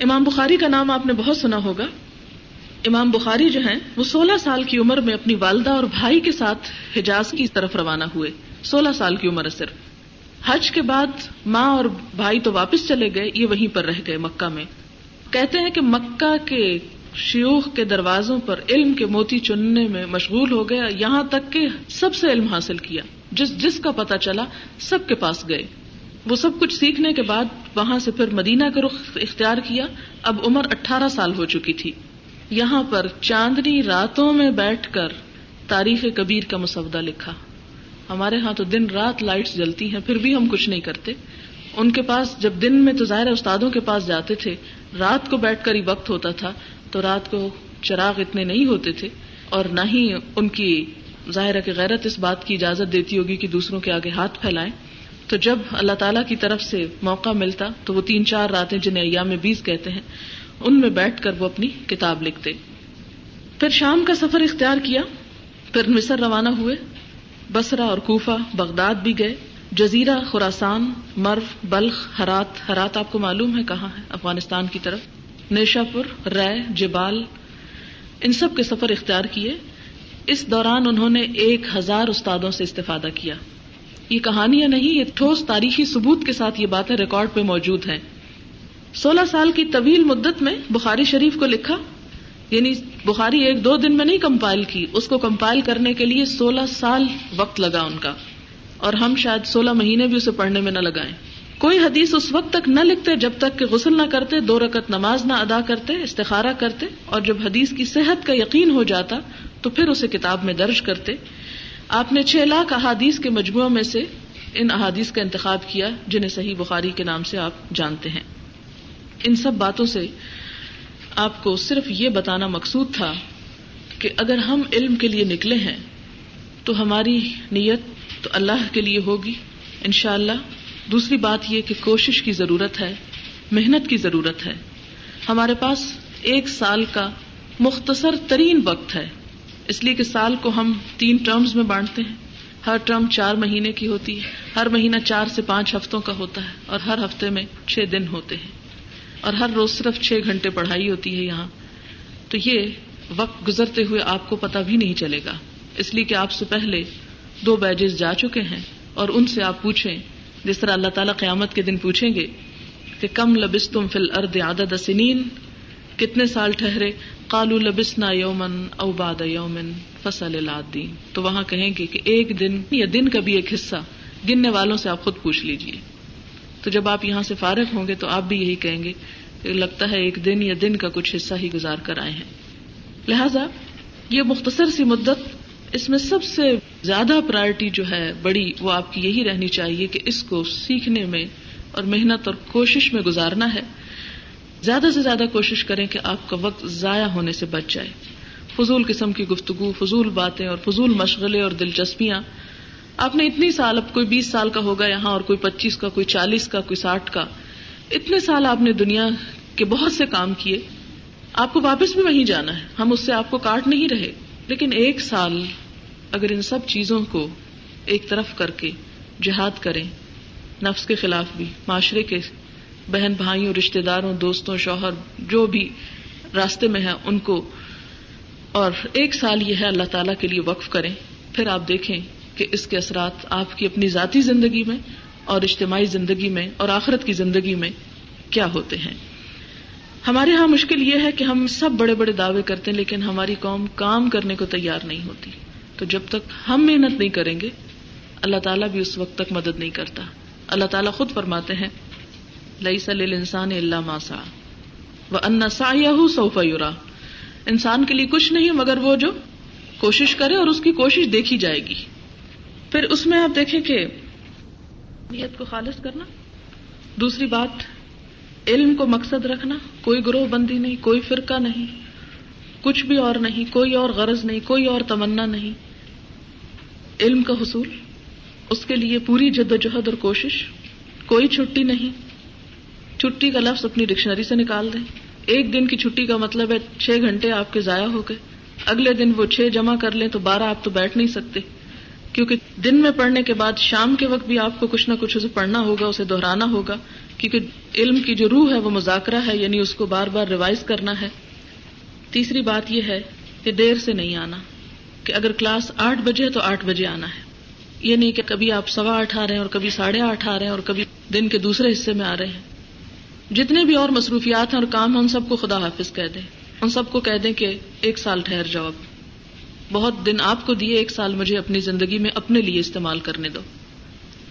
امام بخاری کا نام آپ نے بہت سنا ہوگا۔ امام بخاری جو ہیں، وہ سولہ سال کی عمر میں اپنی والدہ اور بھائی کے ساتھ حجاز کی طرف روانہ ہوئے۔ سولہ سال کی عمر صرف۔ حج کے بعد ماں اور بھائی تو واپس چلے گئے، یہ وہیں پر رہ گئے، مکہ میں۔ کہتے ہیں کہ مکہ کے شیوخ کے دروازوں پر علم کے موتی چننے میں مشغول ہو گیا، یہاں تک کہ سب سے علم حاصل کیا۔ جس جس کا پتا چلا، سب کے پاس گئے۔ وہ سب کچھ سیکھنے کے بعد وہاں سے پھر مدینہ کا رخ اختیار کیا۔ اب عمر اٹھارہ سال ہو چکی تھی۔ یہاں پر چاندنی راتوں میں بیٹھ کر تاریخ کبیر کا مسودہ لکھا۔ ہمارے ہاں تو دن رات لائٹس جلتی ہیں، پھر بھی ہم کچھ نہیں کرتے۔ ان کے پاس جب دن میں تو ظاہر استادوں کے پاس جاتے تھے، رات کو بیٹھ کر ہی وقت ہوتا تھا، تو رات کو چراغ اتنے نہیں ہوتے تھے۔ اور نہ ہی ان کی ظاہر کی غیرت اس بات کی اجازت دیتی ہوگی کہ دوسروں کے آگے ہاتھ پھیلائیں۔ تو جب اللہ تعالیٰ کی طرف سے موقع ملتا تو وہ تین چار راتیں جنہیں ایام میں بیس کہتے ہیں، ان میں بیٹھ کر وہ اپنی کتاب لکھتے۔ پھر شام کا سفر اختیار کیا، پھر مصر روانہ ہوئے بسرا اور کوفہ، بغداد بھی گئے۔ جزیرہ خوراسان مرف بلخ، ہرات۔ ہرات آپ کو معلوم ہے کہاں ہے، افغانستان کی طرف۔ نیشا پور رائے جبال، ان سب کے سفر اختیار کیے۔ اس دوران انہوں نے ایک ہزار استادوں سے استفادہ کیا۔ یہ کہانیاں نہیں، یہ ٹھوس تاریخی ثبوت کے ساتھ یہ باتیں ریکارڈ پہ موجود ہیں۔ سولہ سال کی طویل مدت میں بخاری شریف کو لکھا یعنی بخاری ایک دو دن میں نہیں کمپائل کی، اس کو کمپائل کرنے کے لیے سولہ سال وقت لگا ان کا۔ اور ہم شاید سولہ مہینے بھی اسے پڑھنے میں نہ لگائیں۔ کوئی حدیث اس وقت تک نہ لکھتے جب تک کہ غسل نہ کرتے، دو رکت نماز نہ ادا کرتے، استخارہ کرتے، اور جب حدیث کی صحت کا یقین ہو جاتا تو پھر اسے کتاب میں درج کرتے۔ آپ نے چھ لاکھ احادیث کے مجموعوں میں سے ان احادیث کا انتخاب کیا جنہیں صحیح بخاری کے نام سے آپ جانتے ہیں۔ ان سب باتوں سے آپ کو صرف یہ بتانا مقصود تھا کہ اگر ہم علم کے لیے نکلے ہیں تو ہماری نیت تو اللہ کے لیے ہوگی ان شاء اللہ دوسری بات یہ کہ کوشش کی ضرورت ہے، محنت کی ضرورت ہے۔ ہمارے پاس ایک سال کا مختصر ترین وقت ہے۔ اس لیے کہ سال کو ہم تین ٹرمز میں بانٹتے ہیں۔ ہر ٹرم چار مہینے کی ہوتی ہے۔ ہر مہینہ چار سے پانچ ہفتوں کا ہوتا ہے اور ہر ہفتے میں چھ دن ہوتے ہیں۔ اور ہر روز صرف چھ گھنٹے پڑھائی ہوتی ہے یہاں۔ تو یہ وقت گزرتے ہوئے آپ کو پتا بھی نہیں چلے گا۔ اس لیے کہ آپ سے پہلے دو بیجز جا چکے ہیں اور ان سے آپ پوچھیں۔ جس طرح اللہ تعالیٰ قیامت کے دن پوچھیں گے کہ کم لبس تم فل ارد عدد سنین، کتنے سال ٹھہرے؟ کالو لبسنا یومن او باد یومن فصل العدین تو وہاں کہیں گے کہ ایک دن یا دن کا بھی ایک حصہ گننے والوں سے آپ خود پوچھ لیجیے تو جب آپ یہاں سے فارغ ہوں گے تو آپ بھی یہی کہیں گے کہ لگتا ہے ایک دن یا دن کا کچھ حصہ ہی گزار کر آئے ہیں۔ لہذا یہ مختصر سی مدت اس میں سب سے زیادہ پرائرٹی جو ہے بڑی وہ آپ کی یہی رہنی چاہیے کہ اس کو سیکھنے میں اور محنت اور کوشش میں گزارنا ہے۔ زیادہ سے زیادہ کوشش کریں کہ آپ کا وقت ضائع ہونے سے بچ جائے۔ فضول قسم کی گفتگو، فضول باتیں اور فضول مشغلے اور دلچسپیاں۔ آپ نے اتنی سال، اب کوئی بیس سال کا ہوگا یہاں اور کوئی پچیس کا، کوئی چالیس کا، کوئی ساٹھ کا۔ اتنے سال آپ نے دنیا کے بہت سے کام کیے۔ آپ کو واپس بھی وہیں جانا ہے۔ ہم اس سے آپ کو کاٹ نہیں رہے۔ لیکن ایک سال اگر ان سب چیزوں کو ایک طرف کر کے جہاد کریں، نفس کے خلاف بھی، معاشرے کے بہن بھائیوں رشتے داروں، دوستوں، شوہر، جو بھی راستے میں ہے ان کو اور ایک سال یہ ہے اللہ تعالی کے لیے وقف کریں۔ پھر آپ دیکھیں کہ اس کے اثرات آپ کی اپنی ذاتی زندگی میں اور اجتماعی زندگی میں اور آخرت کی زندگی میں کیا ہوتے ہیں۔ ہمارے یہاں مشکل یہ ہے کہ ہم سب بڑے بڑے دعوے کرتے ہیں، لیکن ہماری قوم کام کرنے کو تیار نہیں ہوتی۔ تو جب تک ہم محنت نہیں کریں گے، اللہ تعالیٰ بھی اس وقت تک مدد نہیں کرتا۔ اللہ تعالیٰ خود فرماتے ہیں لئی سل انسان اللہ ماسا وہ انسا سوفا یورا انسان کے لیے کچھ نہیں، مگر وہ جو کوشش کرے اور اس کی کوشش دیکھی جائے گی۔ پھر اس میں آپ دیکھیں کہ نیت کو خالص کرنا، دوسری بات، علم کو مقصد رکھنا، کوئی گروہ بندی نہیں، کوئی فرقہ نہیں، کچھ بھی اور نہیں، کوئی اور غرض نہیں، کوئی اور تمنا نہیں۔ علم کا حصول، اس کے لیے پوری جد و جہد اور کوشش، کوئی چھٹی نہیں۔ چھٹی کا لفظ اپنی ڈکشنری سے نکال دیں۔ ایک دن کی چھٹی کا مطلب ہے چھ گھنٹے آپ کے ضائع ہو گئے۔ اگلے دن وہ چھ جمع کر لیں تو بارہ آپ تو بیٹھ نہیں سکتے۔ کیونکہ دن میں پڑھنے کے بعد شام کے وقت بھی آپ کو کچھ نہ کچھ اسے پڑھنا ہوگا، اسے دہرانا ہوگا۔ کیونکہ علم کی جو روح ہے وہ مذاکرہ ہے یعنی اس کو بار بار ریوائز کرنا ہے۔ تیسری بات یہ ہے کہ دیر سے نہیں آنا، کہ اگر کلاس آٹھ بجے تو آٹھ بجے آنا ہے۔ یہ نہیں کہ کبھی آپ سوا آٹھ آ رہے ہیں اور کبھی ساڑھے آٹھ آ رہے ہیں اور کبھی دن کے دوسرے حصے میں آ رہے ہیں۔ جتنے بھی اور مصروفیات ہیں اور کام ہیں، ان سب کو خدا حافظ کہہ دیں۔ ان سب کو کہہ دیں کہ ایک سال ٹھہر جاؤ اب۔ بہت دن آپ کو دیے، ایک سال مجھے اپنی زندگی میں اپنے لیے استعمال کرنے دو۔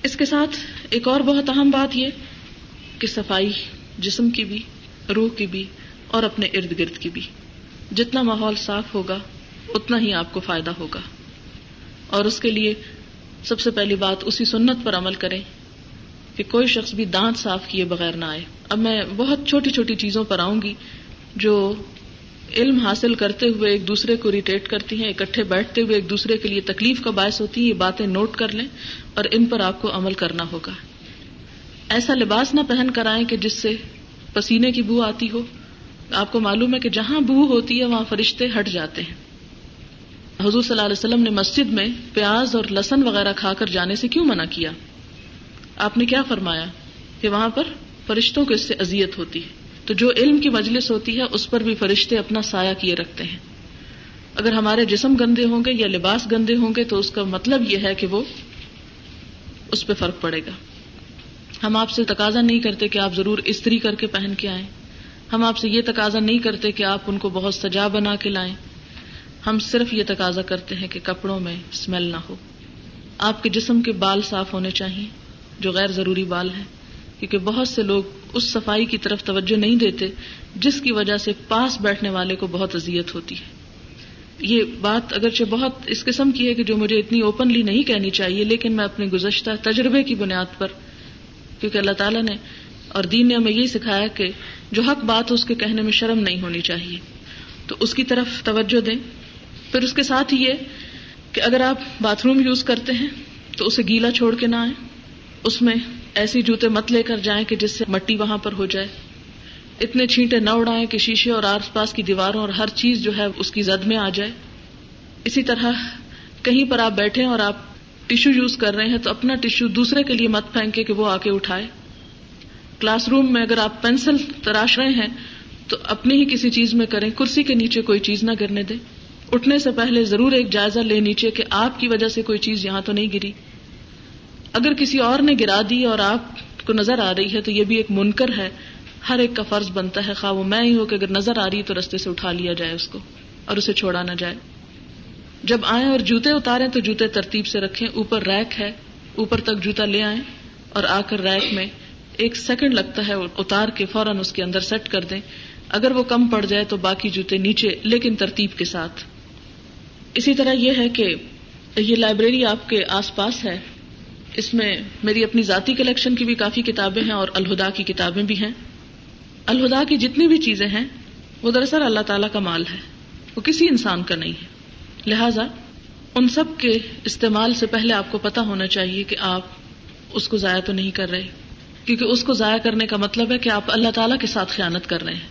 اس کے ساتھ ایک اور بہت اہم بات یہ کہ صفائی جسم کی بھی، روح کی بھی اور اپنے ارد گرد کی بھی۔ جتنا ماحول صاف ہوگا، اتنا ہی آپ کو فائدہ ہوگا۔ اور اس کے لیے سب سے پہلی بات، اسی سنت پر عمل کریں کہ کوئی شخص بھی دانت صاف کیے بغیر نہ آئے۔ اب میں بہت چھوٹی چھوٹی چیزوں پر آؤں گی جو علم حاصل کرتے ہوئے ایک دوسرے کو ریٹیٹ کرتی ہیں، اکٹھے بیٹھتے ہوئے ایک دوسرے کے لیے تکلیف کا باعث ہوتی ہے یہ باتیں نوٹ کر لیں اور ان پر آپ کو عمل کرنا ہوگا۔ ایسا لباس نہ پہن کر آئیں کہ جس سے پسینے کی بو آتی ہو۔ آپ کو معلوم ہے کہ جہاں بو ہوتی ہے، وہاں فرشتے ہٹ جاتے ہیں۔ حضور صلی اللہ علیہ وسلم نے مسجد میں پیاز اور لسن وغیرہ کھا کر جانے سے کیوں منع کیا؟ آپ نے کیا فرمایا کہ وہاں پر فرشتوں کو اس سے اذیت ہوتی ہے۔ تو جو علم کی مجلس ہوتی ہے، اس پر بھی فرشتے اپنا سایہ کیے رکھتے ہیں۔ اگر ہمارے جسم گندے ہوں گے یا لباس گندے ہوں گے، تو اس کا مطلب یہ ہے کہ وہ اس پہ فرق پڑے گا۔ ہم آپ سے تقاضا نہیں کرتے کہ آپ ضرور استری کر کے پہن کے آئیں۔ ہم آپ سے یہ تقاضا نہیں کرتے کہ آپ ان کو بہت سجا بنا کے لائیں۔ ہم صرف یہ تقاضا کرتے ہیں کہ کپڑوں میں اسمیل نہ ہو۔ آپ کے جسم کے بال صاف ہونے چاہیے، جو غیر ضروری بال ہیں۔ کیونکہ بہت سے لوگ اس صفائی کی طرف توجہ نہیں دیتے، جس کی وجہ سے پاس بیٹھنے والے کو بہت اذیت ہوتی ہے۔ یہ بات اگرچہ بہت اس قسم کی ہے کہ جو مجھے اتنی اوپنلی نہیں کہنی چاہیے، لیکن میں اپنے گزشتہ تجربے کی بنیاد پر، کیونکہ اللہ تعالیٰ نے اور دین نے ہمیں یہی سکھایا کہ جو حق بات اس کے کہنے میں شرم نہیں ہونی چاہیے۔ تو اس کی طرف توجہ دیں۔ پھر اس کے ساتھ یہ کہ اگر آپ باتھ روم یوز کرتے ہیں تو اسے گیلا چھوڑ کے نہ آئے اس میں ایسی جوتے مت لے کر جائیں کہ جس سے مٹی وہاں پر ہو جائے۔ اتنے چھینٹے نہ اڑائیں کہ شیشے اور آس پاس کی دیواروں اور ہر چیز جو ہے اس کی زد میں آ جائے۔ اسی طرح کہیں پر آپ بیٹھے اور آپ ٹشو یوز کر رہے ہیں تو اپنا ٹشو دوسرے کے لیے مت پھینکے کہ وہ آ کے اٹھائے۔ کلاس روم میں اگر آپ پینسل تراش رہے ہیں تو اپنی ہی کسی چیز میں کریں۔ کرسی کے نیچے کوئی چیز نہ گرنے دیں۔ اٹھنے سے پہلے ضرور ایک جائزہ لے نیچے کہ آپ کی وجہ سے کوئی چیز یہاں تو نہیں گری۔ اگر کسی اور نے گرا دی اور آپ کو نظر آ رہی ہے تو یہ بھی ایک منکر ہے، ہر ایک کا فرض بنتا ہے، خواہ وہ میں ہی ہوں کہ اگر نظر آ رہی ہے تو رستے سے اٹھا لیا جائے اس کو اور اسے چھوڑا نہ جائے۔ جب آئیں اور جوتے اتاریں تو جوتے ترتیب سے رکھیں، اوپر ریک ہے، اوپر تک جوتا لے آئیں اور آ کر ریک میں ایک سیکنڈ لگتا ہے اتار کے فوراً اس کے اندر سیٹ کر دیں۔ اگر وہ کم پڑ جائے تو باقی جوتے نیچے، لیکن ترتیب کے ساتھ۔ اسی طرح یہ ہے کہ یہ لائبریری آپ کے آس پاس ہے۔ اس میں میری اپنی ذاتی کلیکشن کی بھی کافی کتابیں ہیں اور الہدا کی کتابیں بھی ہیں۔ الہدا کی جتنی بھی چیزیں ہیں، وہ دراصل اللہ تعالیٰ کا مال ہے۔ وہ کسی انسان کا نہیں ہے۔ لہذا ان سب کے استعمال سے پہلے آپ کو پتا ہونا چاہیے کہ آپ اس کو ضائع تو نہیں کر رہے۔ کیونکہ اس کو ضائع کرنے کا مطلب ہے کہ آپ اللہ تعالیٰ کے ساتھ خیانت کر رہے ہیں۔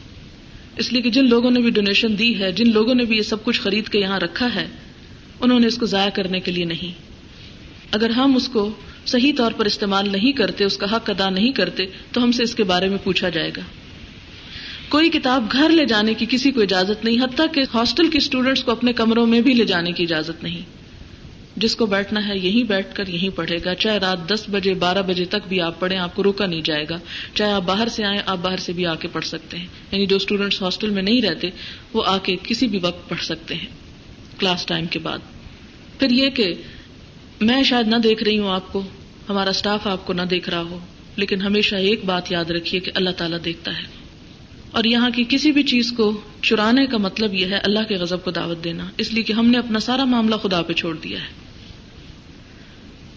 اس لیے کہ جن لوگوں نے بھی ڈونیشن دی ہے، جن لوگوں نے بھی یہ سب کچھ خرید کے یہاں رکھا ہے، انہوں نے اس کو ضائع کرنے کے لیے نہیں۔ اگر ہم اس کو صحیح طور پر استعمال نہیں کرتے، اس کا حق ادا نہیں کرتے، تو ہم سے اس کے بارے میں پوچھا جائے گا۔ کوئی کتاب گھر لے جانے کی کسی کو اجازت نہیں، حتیٰ کہ ہاسٹل کے اسٹوڈینٹس کو اپنے کمروں میں بھی لے جانے کی اجازت نہیں۔ جس کو بیٹھنا ہے یہیں بیٹھ کر یہیں پڑھے گا، چاہے رات دس بجے، بارہ بجے تک بھی آپ پڑھیں، آپ کو روکا نہیں جائے گا۔ چاہے آپ باہر سے آئیں، آپ باہر سے بھی آ کے پڑھ سکتے ہیں۔ یعنی جو اسٹوڈینٹس ہاسٹل میں نہیں رہتے، وہ آ کے کسی بھی وقت پڑھ سکتے ہیں۔ کلاس ٹائم کے بعد۔ پھر یہ کہ میں شاید نہ دیکھ رہی ہوں آپ کو، ہمارا اسٹاف آپ کو نہ دیکھ رہا ہو، لیکن ہمیشہ ایک بات یاد رکھیے کہ اللہ تعالیٰ دیکھتا ہے۔ اور یہاں کی کسی بھی چیز کو چرانے کا مطلب یہ ہے، اللہ کے غضب کو دعوت دینا۔ اس لیے کہ ہم نے اپنا سارا معاملہ خدا پہ چھوڑ دیا ہے۔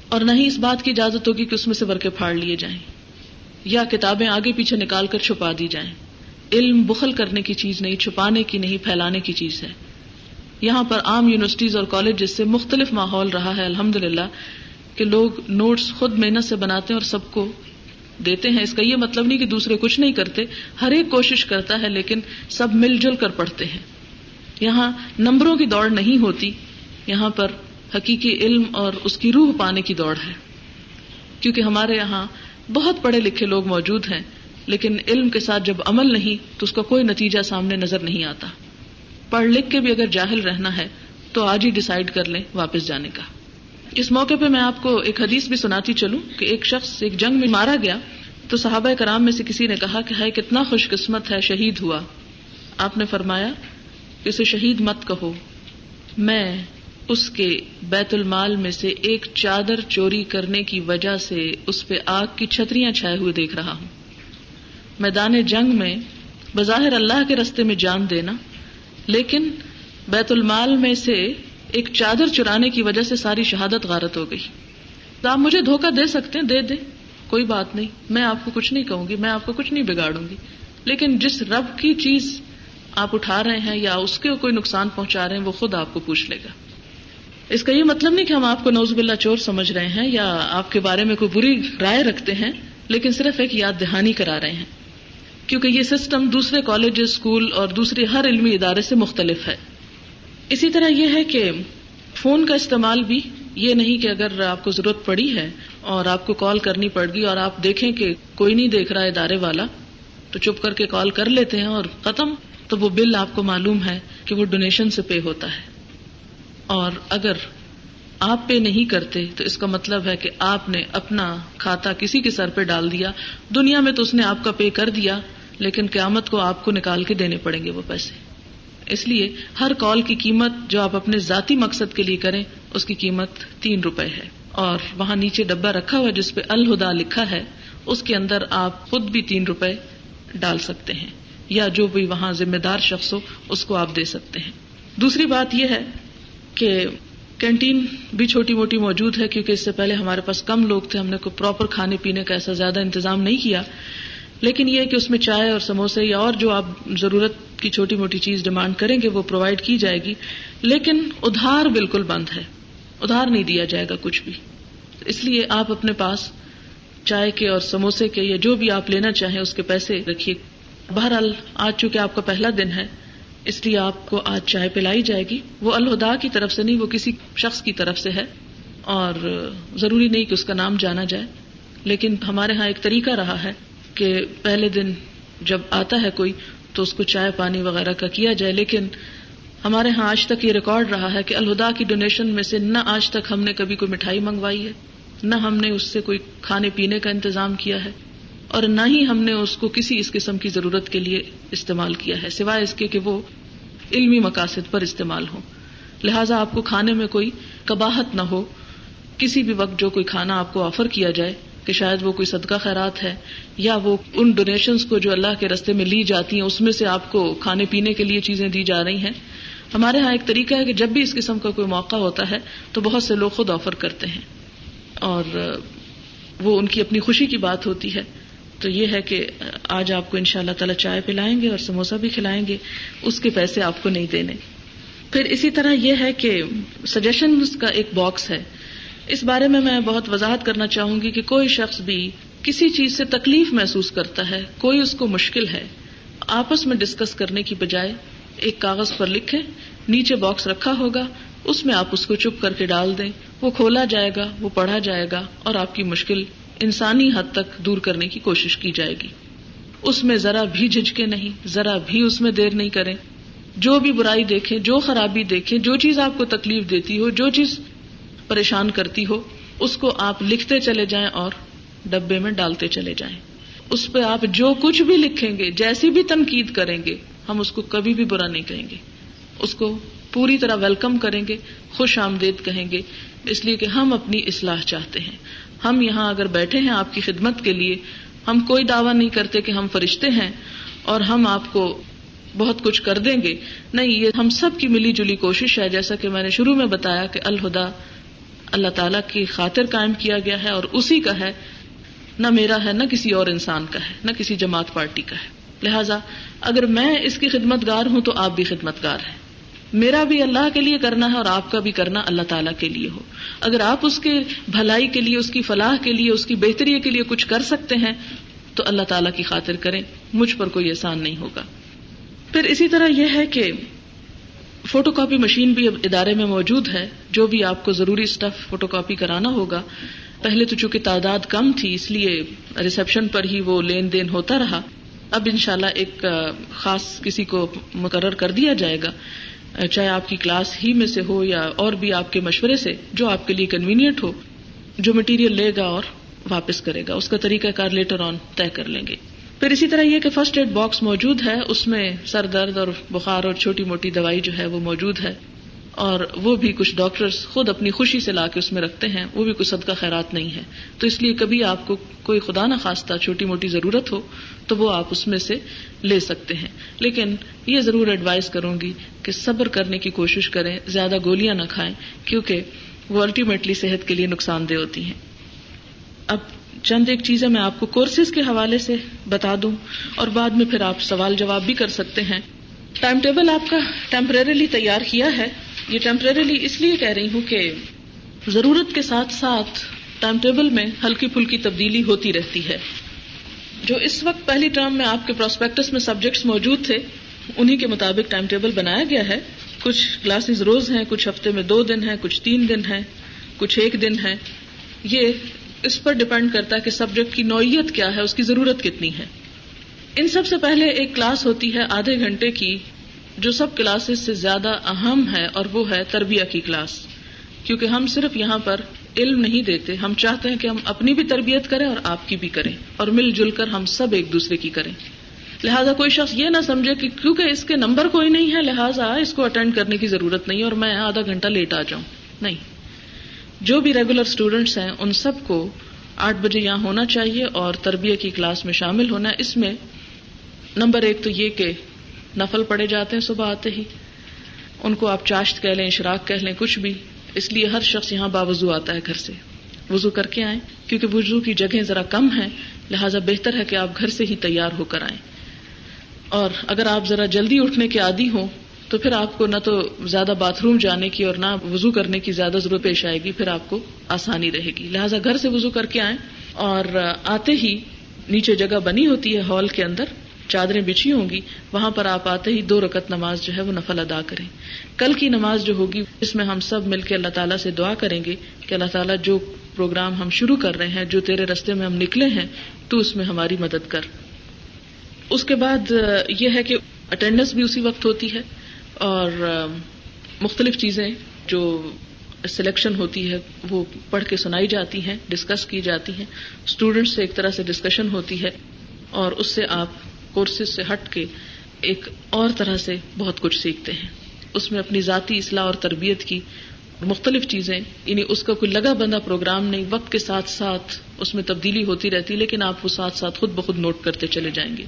اور نہ ہی اس بات کی اجازت ہوگی کہ اس میں سے ورکے پھاڑ لیے جائیں، یا کتابیں آگے پیچھے نکال کر چھپا دی جائیں۔ علم بخل کرنے کی چیز نہیں، چھپانے کی نہیں، پھیلانے کی چیز ہے۔ یہاں پر عام یونیورسٹیز اور کالج جس سے مختلف ماحول رہا ہے الحمد للہ کہ لوگ نوٹس خود محنت سے بناتے ہیں اور سب کو دیتے ہیں۔ اس کا یہ مطلب نہیں کہ دوسرے کچھ نہیں کرتے، ہر ایک کوشش کرتا ہے، لیکن سب مل جل کر پڑھتے ہیں۔ یہاں نمبروں کی دوڑ نہیں ہوتی، یہاں پر حقیقی علم اور اس کی روح پانے کی دوڑ ہے۔ کیونکہ ہمارے یہاں بہت پڑھے لکھے لوگ موجود ہیں، لیکن علم کے ساتھ جب عمل نہیں، تو اس کا کوئی نتیجہ سامنے نظر نہیں آتا۔ پڑھ لکھ کے بھی اگر جاہل رہنا ہے تو آج ہی ڈسائڈ کر لیں واپس جانے کا۔ اس موقع پہ میں آپ کو ایک حدیث بھی سناتی چلوں کہ ایک شخص ایک جنگ میں مارا گیا تو صحابہ کرام میں سے کسی نے کہا کہ ہے کتنا خوش قسمت ہے، شہید ہوا۔ آپ نے فرمایا کہ اسے شہید مت کہو۔ میں اس کے بیت المال میں سے ایک چادر چوری کرنے کی وجہ سے اس پہ آگ کی چھتریاں چھائے ہوئے دیکھ رہا ہوں۔ میدان جنگ میں بظاہر اللہ کے رستے میں جان دینا لیکن بیت المال میں سے ایک چادر چرانے کی وجہ سے ساری شہادت غارت ہو گئی۔ تو آپ مجھے دھوکہ دے سکتے ہیں؟ دے دے کوئی بات نہیں۔ میں آپ کو کچھ نہیں کہوں گی، میں آپ کو کچھ نہیں بگاڑوں گی۔ لیکن جس رب کی چیز آپ اٹھا رہے ہیں یا اس کے کوئی نقصان پہنچا رہے ہیں، وہ خود آپ کو پوچھ لے گا۔ اس کا یہ مطلب نہیں کہ ہم آپ کو نوز باللہ چور سمجھ رہے ہیں یا آپ کے بارے میں کوئی بری رائے رکھتے ہیں، لیکن صرف ایک یاد دہانی کرا رہے ہیں۔ کیونکہ یہ سسٹم دوسرے کالج اسکول اور دوسرے ہر علمی ادارے سے مختلف ہے۔ اسی طرح یہ ہے کہ فون کا استعمال بھی یہ نہیں کہ اگر آپ کو ضرورت پڑی ہے اور آپ کو کال کرنی پڑ گئی اور آپ دیکھیں کہ کوئی نہیں دیکھ رہا ادارے والا، تو چپ کر کے کال کر لیتے ہیں اور ختم، تو وہ بل آپ کو معلوم ہے کہ وہ ڈونیشن سے پے ہوتا ہے۔ اور اگر آپ پے نہیں کرتے تو اس کا مطلب ہے کہ آپ نے اپنا کھاتا کسی کے سر پہ ڈال دیا، دنیا میں تو اس نے آپ کا پے کر دیا، لیکن قیامت کو آپ کو نکال کے دینے پڑیں گے وہ پیسے۔ اس لیے ہر کال کی قیمت جو آپ اپنے ذاتی مقصد کے لیے کریں، اس کی قیمت تین روپے ہے۔ اور وہاں نیچے ڈبا رکھا ہوا جس پہ الہدا لکھا ہے، اس کے اندر آپ خود بھی تین روپے ڈال سکتے ہیں۔ یا جو بھی وہاں ذمہ دار شخص ہو، اس کو آپ دے سکتے ہیں۔ دوسری بات یہ ہے کہ کینٹین بھی چھوٹی موٹی موجود ہے کیونکہ اس سے پہلے ہمارے پاس کم لوگ تھے، ہم نے کوئی پراپر کھانے پینے کا ایسا زیادہ انتظام نہیں کیا۔ لیکن یہ کہ اس میں چائے اور سموسے یا اور جو آپ ضرورت کی چھوٹی موٹی چیز ڈیمانڈ کریں گے، وہ پرووائڈ کی جائے گی۔ لیکن ادھار بالکل بند ہے۔ ادھار نہیں دیا جائے گا کچھ بھی۔ اس لیے آپ اپنے پاس چائے کے اور سموسے کے یا جو بھی آپ لینا چاہیں، اس کے پیسے رکھیے۔ بہرحال، آج چونکہ آپ کا پہلا دن ہے اس لیے آپ کو آج چائے پلائی جائے گی۔ وہ الہدا کی طرف سے نہیں، وہ کسی شخص کی طرف سے ہے۔ اور ضروری نہیں کہ اس کا نام جانا جائے۔ لیکن ہمارے ہاں ایک طریقہ رہا ہے کہ پہلے دن جب آتا ہے کوئی، تو اس کو چائے پانی وغیرہ کا کیا جائے۔ لیکن ہمارے ہاں آج تک یہ ریکارڈ رہا ہے کہ الہدا کی ڈونیشن میں سے نہ آج تک ہم نے کبھی کوئی مٹھائی منگوائی ہے، نہ ہم نے اس سے کوئی کھانے پینے کا انتظام کیا ہے۔ اور نہ ہی ہم نے اس کو کسی اس قسم کی ضرورت کے لیے استعمال کیا ہے، سوائے اس کے کہ وہ علمی مقاصد پر استعمال ہو لہٰذا آپ کو کھانے میں کوئی کباہت نہ ہو، کسی بھی وقت جو کوئی کھانا آپ کو آفر کیا جائے کہ شاید وہ کوئی صدقہ خیرات ہے، یا وہ ان ڈونیشنز کو جو اللہ کے رستے میں لی جاتی ہیں، اس میں سے آپ کو کھانے پینے کے لیے چیزیں دی جا رہی ہیں۔ ہمارے ہاں ایک طریقہ ہے کہ جب بھی اس قسم کا کوئی موقع ہوتا ہے، تو بہت سے لوگ خود آفر کرتے ہیں۔ اور وہ ان کی اپنی خوشی کی بات ہوتی ہے۔ تو یہ ہے کہ آج آپ کو ان شاء اللہ تعالی چائے پلائیں گے اور سموسا بھی کھلائیں گے، اس کے پیسے آپ کو نہیں دینے۔ پھر اسی طرح یہ ہے کہ سجیشن کا ایک باکس ہے۔ اس بارے میں میں بہت وضاحت کرنا چاہوں گی کہ کوئی شخص بھی کسی چیز سے تکلیف محسوس کرتا ہے، کوئی اس کو مشکل ہے۔ آپس میں ڈسکس کرنے کی بجائے ایک کاغذ پر لکھے نیچے باکس رکھا ہوگا، اس میں آپ اس کو چپ کر کے ڈال دیں۔ وہ کھولا جائے گا، وہ پڑھا جائے گا اور آپ کی مشکل انسانی حد تک دور کرنے کی کوشش کی جائے گی۔ اس میں ذرا بھی جھجکے نہیں، ذرا بھی اس میں دیر نہیں کریں۔ جو بھی برائی دیکھیں، جو خرابی دیکھیں، جو چیز آپ کو تکلیف دیتی ہو، جو چیز پریشان کرتی ہو، اس کو آپ لکھتے چلے جائیں اور ڈبے میں ڈالتے چلے جائیں۔ اس پہ آپ جو کچھ بھی لکھیں گے، جیسی بھی تنقید کریں گے، ہم اس کو کبھی بھی برا نہیں کہیں گے۔ اس کو پوری طرح ویلکم کریں گے، خوش آمدید کہیں گے۔ اس لیے کہ ہم اپنی اصلاح چاہتے ہیں۔ ہم یہاں اگر بیٹھے ہیں آپ کی خدمت کے لیے، ہم کوئی دعوی نہیں کرتے کہ ہم فرشتے ہیں اور ہم آپ کو بہت کچھ کر دیں گے۔ نہیں، یہ ہم سب کی ملی جلی کوشش ہے، جیسا کہ میں نے شروع میں بتایا کہ الہدا اللہ تعالیٰ کی خاطر قائم کیا گیا ہے اور اسی کا ہے۔ نہ میرا ہے، نہ کسی اور انسان کا ہے، نہ کسی جماعت پارٹی کا ہے۔ لہذا اگر میں اس کی خدمت گار ہوں تو آپ بھی خدمت گار ہیں۔ میرا بھی اللہ کے لیے کرنا ہے اور آپ کا بھی کرنا اللہ تعالیٰ کے لیے ہو۔ اگر آپ اس کے بھلائی کے لیے، اس کی فلاح کے لیے، اس کی بہتری کے لیے کچھ کر سکتے ہیں، تو اللہ تعالیٰ کی خاطر کریں۔ مجھ پر کوئی احسان نہیں ہوگا۔ پھر اسی طرح یہ ہے کہ فوٹو کاپی مشین بھی اب ادارے میں موجود ہے۔ جو بھی آپ کو ضروری اسٹف فوٹو کاپی کرانا ہوگا۔ پہلے تو چونکہ تعداد کم تھی، اس لیے ریسپشن پر ہی وہ لین دین ہوتا رہا۔ اب انشاءاللہ ایک خاص کسی کو مقرر کر دیا جائے گا۔ چاہے آپ کی کلاس ہی میں سے ہو یا اور بھی آپ کے مشورے سے، جو آپ کے لیے کنوینئنٹ ہو، جو مٹیریل لے گا اور واپس کرے گا۔ اس کا طریقہ کار لیٹر آن طے کر لیں گے۔ پھر اسی طرح یہ کہ فرسٹ ایڈ باکس موجود ہے، اس میں سر درد اور بخار اور چھوٹی موٹی دوائی جو ہے وہ موجود ہے۔ اور وہ بھی کچھ ڈاکٹرز خود اپنی خوشی سے لا کے اس میں رکھتے ہیں، وہ بھی کوئی صدقہ خیرات نہیں ہے۔ تو اس لیے کبھی آپ کو کوئی خدا نہ خواستہ چھوٹی موٹی ضرورت ہو، تو وہ آپ اس میں سے لے سکتے ہیں۔ لیکن یہ ضرور ایڈوائز کروں گی کہ صبر کرنے کی کوشش کریں، زیادہ گولیاں نہ کھائیں، کیونکہ وہ الٹیمیٹلی صحت کے لیے نقصان دہ ہوتی ہیں۔ اب چند ایک چیزیں میں آپ کو کورسز کے حوالے سے بتا دوں اور بعد میں پھر آپ سوال جواب بھی کر سکتے ہیں۔ ٹائم ٹیبل آپ کا ٹیمپریریلی تیار کیا ہے۔ یہ ٹیمپریریلی اس لیے کہہ رہی ہوں کہ ضرورت کے ساتھ ساتھ ٹائم ٹیبل میں ہلکی پھلکی تبدیلی ہوتی رہتی ہے۔ جو اس وقت پہلی ٹرم میں آپ کے پروسپیکٹس میں سبجیکٹس موجود تھے انہیں کے مطابق ٹائم ٹیبل بنایا گیا ہے۔ کچھ کلاسز روز ہیں، کچھ ہفتے میں دو دن ہیں، کچھ تین دن ہیں، کچھ ایک دن ہے یہ اس پر ڈپینڈ کرتا ہے کہ سبجیکٹ کی نوعیت کیا ہے، اس کی ضرورت کتنی ہے۔ ان سب سے پہلے ایک کلاس ہوتی ہے آدھے گھنٹے کی جو سب کلاسز سے زیادہ اہم ہے اور وہ ہے تربیہ کی کلاس کیونکہ ہم صرف یہاں پر علم نہیں دیتے، ہم چاہتے ہیں کہ ہم اپنی بھی تربیت کریں اور آپ کی بھی کریں اور مل جل کر ہم سب ایک دوسرے کی کریں۔ لہٰذا کوئی شخص یہ نہ سمجھے کہ کیونکہ اس کے نمبر کوئی نہیں ہے، لہٰذا اس کو اٹینڈ کرنے کی ضرورت نہیں اور میں آدھا گھنٹہ لیٹ آ جاؤں۔ نہیں۔ جو بھی ریگولر اسٹوڈینٹس ہیں، ان سب کو آٹھ بجے یہاں ہونا چاہیے اور تربیت کی کلاس میں شامل ہونا۔ اس میں نمبر ایک تو یہ کہ نفل پڑے جاتے ہیں صبح آتے ہی۔ ان کو آپ چاشت کہہ لیں اشراق کہہ لیں، کچھ بھی۔ اس لیے ہر شخص یہاں باوضو آتا ہے گھر سے۔ وضو کر کے آئیں۔ کیونکہ وضو کی جگہیں ذرا کم ہیں، لہٰذا بہتر ہے کہ آپ گھر سے ہی تیار ہو کر آئیں۔ اور اگر آپ ذرا جلدی اٹھنے کے عادی ہوں، تو پھر آپ کو نہ تو زیادہ باتھ روم جانے کی اور نہ وضو کرنے کی زیادہ ضرورت پیش آئے گی، پھر آپ کو آسانی رہے گی۔ لہٰذا گھر سے وضو کر کے آئیں۔ اور آتے ہی نیچے جگہ بنی ہوتی ہے ہال کے اندر۔ چادریں بچھی ہوں گی، وہاں پر آپ آتے ہی دو رکت نماز جو ہے وہ نفل ادا کریں۔ کل کی نماز جو ہوگی، اس میں ہم سب مل کے اللہ تعالیٰ سے دعا کریں گے کہ اللہ تعالیٰ جو پروگرام ہم شروع کر رہے ہیں، جو تیرے رستے میں ہم نکلے ہیں، تو اس میں ہماری مدد کر۔ اس کے بعد یہ ہے کہ اٹینڈنس بھی اسی وقت ہوتی ہے اور مختلف چیزیں جو سلیکشن ہوتی ہے، وہ پڑھ کے سنائی جاتی ہیں ڈسکس کی جاتی ہیں۔ اسٹوڈینٹس سے ایک طرح سے ڈسکشن ہوتی ہے اور اس سے آپ کورسز سے ہٹ کے ایک اور طرح سے بہت کچھ سیکھتے ہیں۔ اس میں اپنی ذاتی اصلاح اور تربیت کی مختلف چیزیں یعنی اس کا کوئی لگا بندہ پروگرام نہیں، وقت کے ساتھ ساتھ اس میں تبدیلی ہوتی رہتی، لیکن آپ وہ ساتھ ساتھ خود بخود نوٹ کرتے چلے جائیں گے۔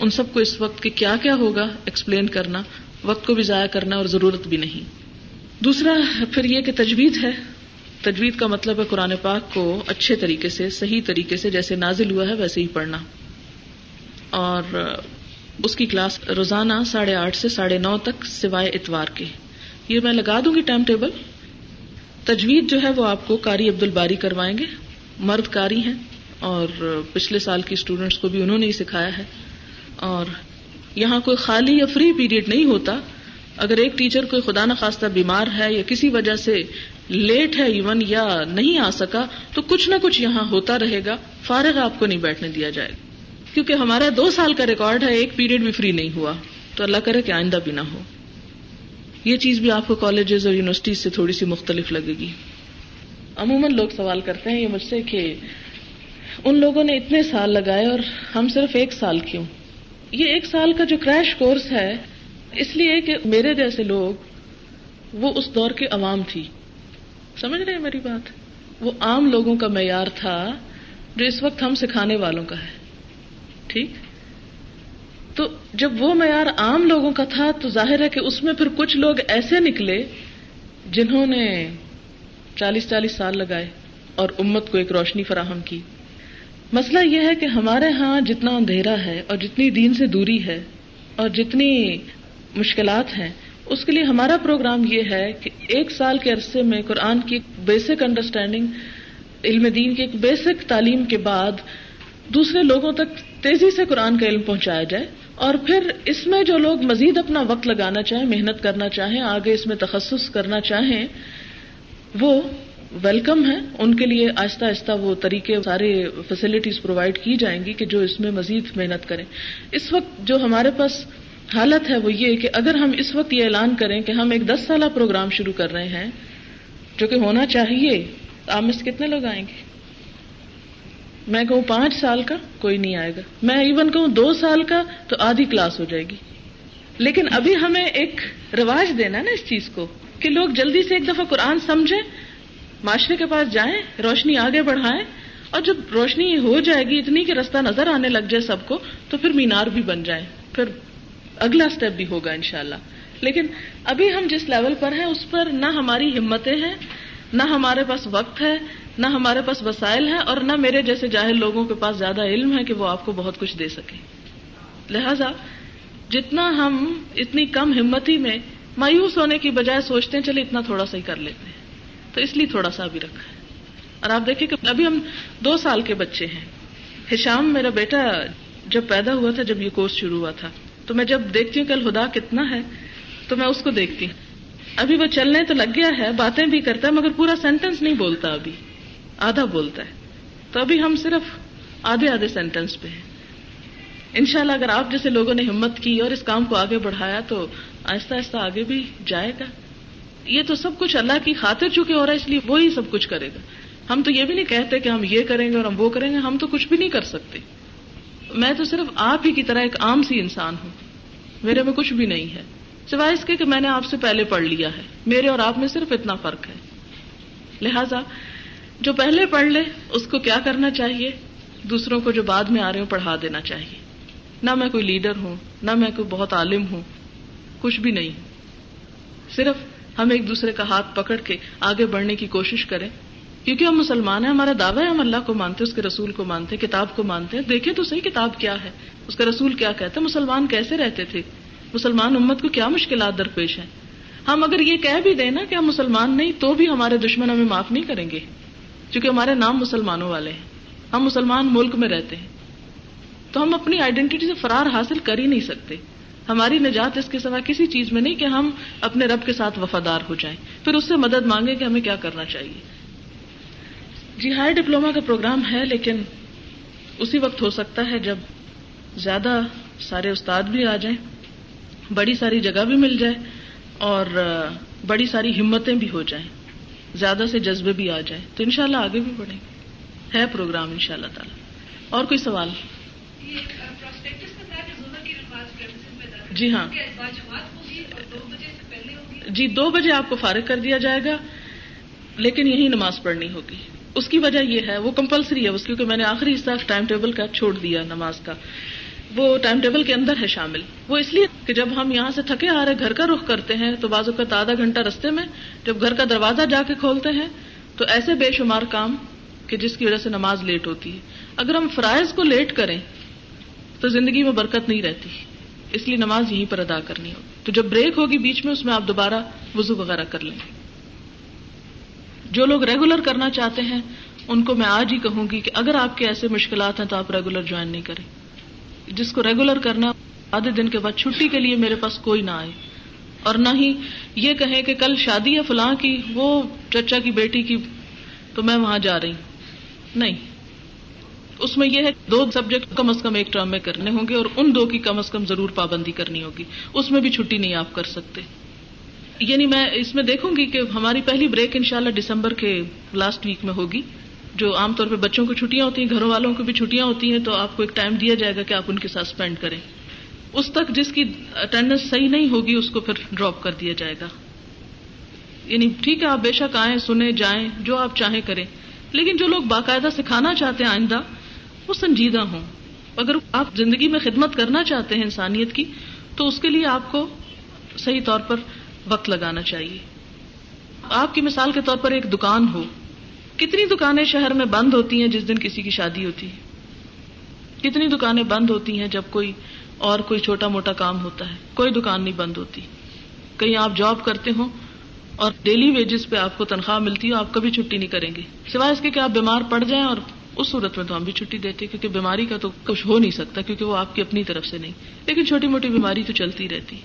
ان سب کو اس وقت کے کیا کیا ہوگا ایکسپلین کرنا، وقت کو بھی ضائع کرنا اور ضرورت بھی نہیں۔ دوسرا پھر یہ کہ تجوید ہے۔ تجوید کا مطلب ہے قرآن پاک کو اچھے طریقے سے، صحیح طریقے سے جیسے نازل ہوا ہے ویسے ہی پڑھنا۔ اور اس کی کلاس روزانہ ساڑھے آٹھ سے ساڑھے نو تک سوائے اتوار کے۔ یہ میں لگا دوں گی ٹائم ٹیبل۔ تجوید جو ہے وہ آپ کو کاری عبد الباری کروائیں گے۔ مرد کاری ہیں اور پچھلے سال کی اسٹوڈینٹس کو بھی انہوں نے ہی سکھایا ہے۔ اور یہاں کوئی خالی یا فری پیریڈ نہیں ہوتا۔ اگر ایک ٹیچر کوئی خدا نخواستہ بیمار ہے یا کسی وجہ سے لیٹ ہے ایون یا نہیں آ سکا، تو کچھ نہ کچھ یہاں ہوتا رہے گا۔ فارغ آپ کو نہیں بیٹھنے دیا جائے گا۔ کیونکہ ہمارا دو سال کا ریکارڈ ہے، ایک پیریڈ بھی فری نہیں ہوا۔ تو اللہ کرے کہ آئندہ بھی نہ ہو۔ یہ چیز بھی آپ کو کالجز اور یونیورسٹیز سے تھوڑی سی مختلف لگے گی۔ عموماً لوگ سوال کرتے ہیں یہ مجھ سے کہ ان لوگوں نے اتنے سال لگائے اور ہم صرف ایک سال کیوں؟ یہ ایک سال کا جو کریش کورس ہے، اس لیے کہ میرے جیسے لوگ وہ اس دور کے عوام تھی۔ سمجھ رہے ہیں میری بات؟ وہ عام لوگوں کا معیار تھا جو اس وقت ہم سکھانے والوں کا ہے۔ ٹھیک؟ تو جب وہ معیار عام لوگوں کا تھا تو ظاہر ہے کہ اس میں پھر کچھ لوگ ایسے نکلے جنہوں نے چالیس چالیس سال لگائے اور امت کو ایک روشنی فراہم کی۔ مسئلہ یہ ہے کہ ہمارے ہاں جتنا اندھیرا ہے اور جتنی دین سے دوری ہے اور جتنی مشکلات ہیں، اس کے لیے ہمارا پروگرام یہ ہے کہ ایک سال کے عرصے میں قرآن کی بیسک انڈرسٹینڈنگ علم دین کی ایک بیسک تعلیم کے بعد دوسرے لوگوں تک تیزی سے قرآن کا علم پہنچایا جائے اور پھر اس میں جو لوگ مزید اپنا وقت لگانا چاہیں، محنت کرنا چاہیں، آگے اس میں تخصص کرنا چاہیں، وہ ویلکم ہیں۔ ان کے لیے آہستہ آہستہ وہ طریقے، سارے فیسلٹیز پرووائڈ کی جائیں گی کہ جو اس میں مزید محنت کریں۔ اس وقت جو ہمارے پاس حالت ہے وہ یہ کہ اگر ہم اس وقت یہ اعلان کریں کہ ہم ایک دس سالہ پروگرام شروع کر رہے ہیں، جو کہ ہونا چاہیے، آپ میں سے کتنے لوگ آئیں گے؟ میں کہوں پانچ سال کا؟ کوئی نہیں آئے گا۔ میں ایون کہوں دو سال کا تو آدھی کلاس ہو جائے گی۔ لیکن ابھی ہمیں ایک رواج دینا نا اس چیز کو کہ لوگ جلدی سے ایک دفعہ قرآن سمجھیں، معاشرے کے پاس جائیں، روشنی آگے بڑھائیں، اور جب روشنی ہو جائے گی، اتنی کہ رستہ نظر آنے لگ جائے سب کو، تو پھر مینار بھی بن جائیں۔ پھر اگلا اسٹیپ بھی ہوگا انشاءاللہ۔ لیکن ابھی ہم جس لیول پر ہیں، اس پر نہ ہماری ہمتیں ہیں، نہ ہمارے پاس وقت ہے نہ ہمارے پاس وسائل ہیں اور نہ میرے جیسے جاہل لوگوں کے پاس زیادہ علم ہے کہ وہ آپ کو بہت کچھ دے سکے لہذا جتنا ہم اتنی کم ہمتی میں مایوس ہونے کی بجائے سوچتے ہیں، چلے اتنا تھوڑا سا ہی کر لیتے ہیں۔ تو اس لیے تھوڑا سا بھی رکھا ہے۔ اور آپ دیکھیں کہ ابھی ہم دو سال کے بچے ہیں۔ ہشام میرا بیٹا جب پیدا ہوا تھا، جب یہ کورس شروع ہوا تھا۔ تو میں جب دیکھتی ہوں کل ہدا کتنا ہے، تو میں اس کو دیکھتی ہوں۔ ابھی وہ چلنے تو لگ گیا ہے، باتیں بھی کرتا ہے، مگر پورا سینٹینس نہیں بولتا ابھی۔ آدھا بولتا ہے۔ تو ابھی ہم صرف آدھے آدھے سینٹینس پہ ہیں۔ انشاءاللہ اگر آپ جیسے لوگوں نے ہمت کی اور اس کام کو آگے بڑھایا تو آہستہ آہستہ آگے بھی جائے گا۔ یہ تو سب کچھ اللہ کی خاطر چکے ہو رہا ہے، اس لیے وہی سب کچھ کرے گا۔ ہم تو یہ بھی نہیں کہتے کہ ہم یہ کریں گے اور ہم وہ کریں گے، ہم تو کچھ بھی نہیں کر سکتے۔ میں تو صرف آپ ہی کی طرح ایک عام سی انسان ہوں۔ میرے میں کچھ بھی نہیں ہے۔ سوائے اس کے کہ میں نے آپ سے پہلے پڑھ لیا ہے۔ میرے اور آپ میں صرف اتنا فرق ہے۔ لہذا جو پہلے پڑھ لے، اس کو کیا کرنا چاہیے؟ دوسروں کو جو بعد میں آ رہے ہوں، پڑھا دینا چاہیے۔ نہ میں کوئی لیڈر ہوں، نہ میں کوئی بہت عالم ہوں، کچھ بھی نہیں۔ صرف ہم ایک دوسرے کا ہاتھ پکڑ کے آگے بڑھنے کی کوشش کریں۔ کیونکہ ہم مسلمان ہیں، ہمارا دعویٰ ہے، ہم اللہ کو مانتے، اس کے رسول کو مانتے، کتاب کو مانتے ہیں۔ دیکھیں تو صحیح کتاب کیا ہے۔ اس کا رسول کیا کہتے مسلمان کیسے رہتے تھے؟ مسلمان امت کو کیا مشکلات درپیش ہیں؟ ہم اگر یہ کہہ بھی دیں نا کہ ہم مسلمان نہیں، تو بھی ہمارے دشمن ہمیں معاف نہیں کریں گے۔ کیونکہ ہمارے نام مسلمانوں والے ہیں۔ ہم مسلمان ملک میں رہتے ہیں۔ تو ہم اپنی آئیڈینٹی سے فرار حاصل کر ہی نہیں سکتے۔ ہماری نجات اس کے سوا کسی چیز میں نہیں کہ ہم اپنے رب کے ساتھ وفادار ہو جائیں۔ پھر اس سے مدد مانگے کہ ہمیں کیا کرنا چاہیے۔ جی ہائی ڈپلوما کا پروگرام ہے، لیکن اسی وقت ہو سکتا ہے جب زیادہ سارے استاد بھی آ جائیں، بڑی ساری جگہ بھی مل جائے اور بڑی ساری ہمتیں بھی ہو جائیں۔ زیادہ سے جذبے بھی آ جائیں تو انشاءاللہ شاء آگے بھی بڑھیں ہے پروگرام ان شاء اللہ تعالی۔ اور کوئی سوال؟ جی ہاں۔ جی دو بجے آپ کو فارغ کر دیا جائے گا لیکن یہی نماز پڑھنی ہوگی۔ اس کی وجہ یہ ہے وہ کمپلسری ہے اس کیونکہ میں نے آخری حصہ ٹائم ٹیبل کا چھوڑ دیا نماز کا۔ وہ ٹائم ٹیبل کے اندر ہے شامل۔ وہ اس لیے کہ جب ہم یہاں سے تھکے آ رہے گھر کا رخ کرتے ہیں، تو بعض اوقات آدھا گھنٹہ رستے میں جب گھر کا دروازہ جا کے کھولتے ہیں، تو ایسے بے شمار کام کہ جس کی وجہ سے نماز لیٹ ہوتی ہے۔ اگر ہم فرائض کو لیٹ کریں، تو زندگی میں برکت نہیں رہتی۔ اس لیے نماز یہیں پر ادا کرنی ہو تو جب بریک ہوگی بیچ میں، اس میں آپ دوبارہ وزو وغیرہ کر لیں۔ جو لوگ ریگولر کرنا چاہتے ہیں، ان کو میں آج ہی کہوں گی کہ اگر آپ کے ایسے مشکلات ہیں، تو آپ ریگولر جوائن نہیں کریں۔ جس کو ریگولر کرنا آدھے دن کے بعد چھٹی کے لیے میرے پاس کوئی نہ آئے۔ اور نہ ہی یہ کہیں کہ کل شادی ہے فلاں کی، وہ چچا کی بیٹی کی، تو میں وہاں جا رہی۔ ہوں نہیں۔ اس میں یہ ہے دو سبجیکٹ کم از کم ایک ٹرم میں کرنے ہوں گے اور ان دو کی کم از کم ضرور پابندی کرنی ہوگی۔ اس میں بھی چھٹی نہیں آپ کر سکتے۔ یعنی میں اس میں دیکھوں گی کہ ہماری پہلی بریک انشاءاللہ دسمبر کے لاسٹ ویک میں ہوگی۔ جو عام طور پہ بچوں کو چھٹیاں ہوتی ہیں، گھروں والوں کو بھی چھٹیاں ہوتی ہیں، تو آپ کو ایک ٹائم دیا جائے گا کہ آپ ان کے ساتھ اسپینڈ کریں۔ اس تک جس کی اٹینڈنس صحیح نہیں ہوگی، اس کو پھر ڈراپ کر دیا جائے گا۔ یعنی ٹھیک ہے، آپ بے شک آئیں، سنیں، جائیں، جو آپ چاہیں کریں۔ لیکن جو لوگ باقاعدہ سکھانا چاہتے ہیں آئندہ، وہ سنجیدہ ہوں۔ اگر آپ زندگی میں خدمت کرنا چاہتے ہیں انسانیت کی، تو اس کے لیے آپ کو صحیح طور پر وقت لگانا چاہیے۔ آپ کی مثال کے طور پر ایک دکان ہو۔ کتنی دکانیں شہر میں بند ہوتی ہیں جس دن کسی کی شادی ہوتی ہے؟ کتنی دکانیں بند ہوتی ہیں جب کوئی اور کوئی چھوٹا موٹا کام ہوتا ہے؟ کوئی دکان نہیں بند ہوتی۔ کہیں آپ جاب کرتے ہوں اور ڈیلی ویجز پہ آپ کو تنخواہ ملتی ہو آپ کبھی چھٹی نہیں کریں گے۔ سوائے اس کے کہ آپ بیمار پڑ جائیں اور اس صورت میں تو ہم بھی چھٹی دیتے کیونکہ بیماری کا تو کچھ ہو نہیں سکتا، کیونکہ وہ آپ کی اپنی طرف سے نہیں۔ لیکن چھوٹی موٹی بیماری تو چلتی رہتی۔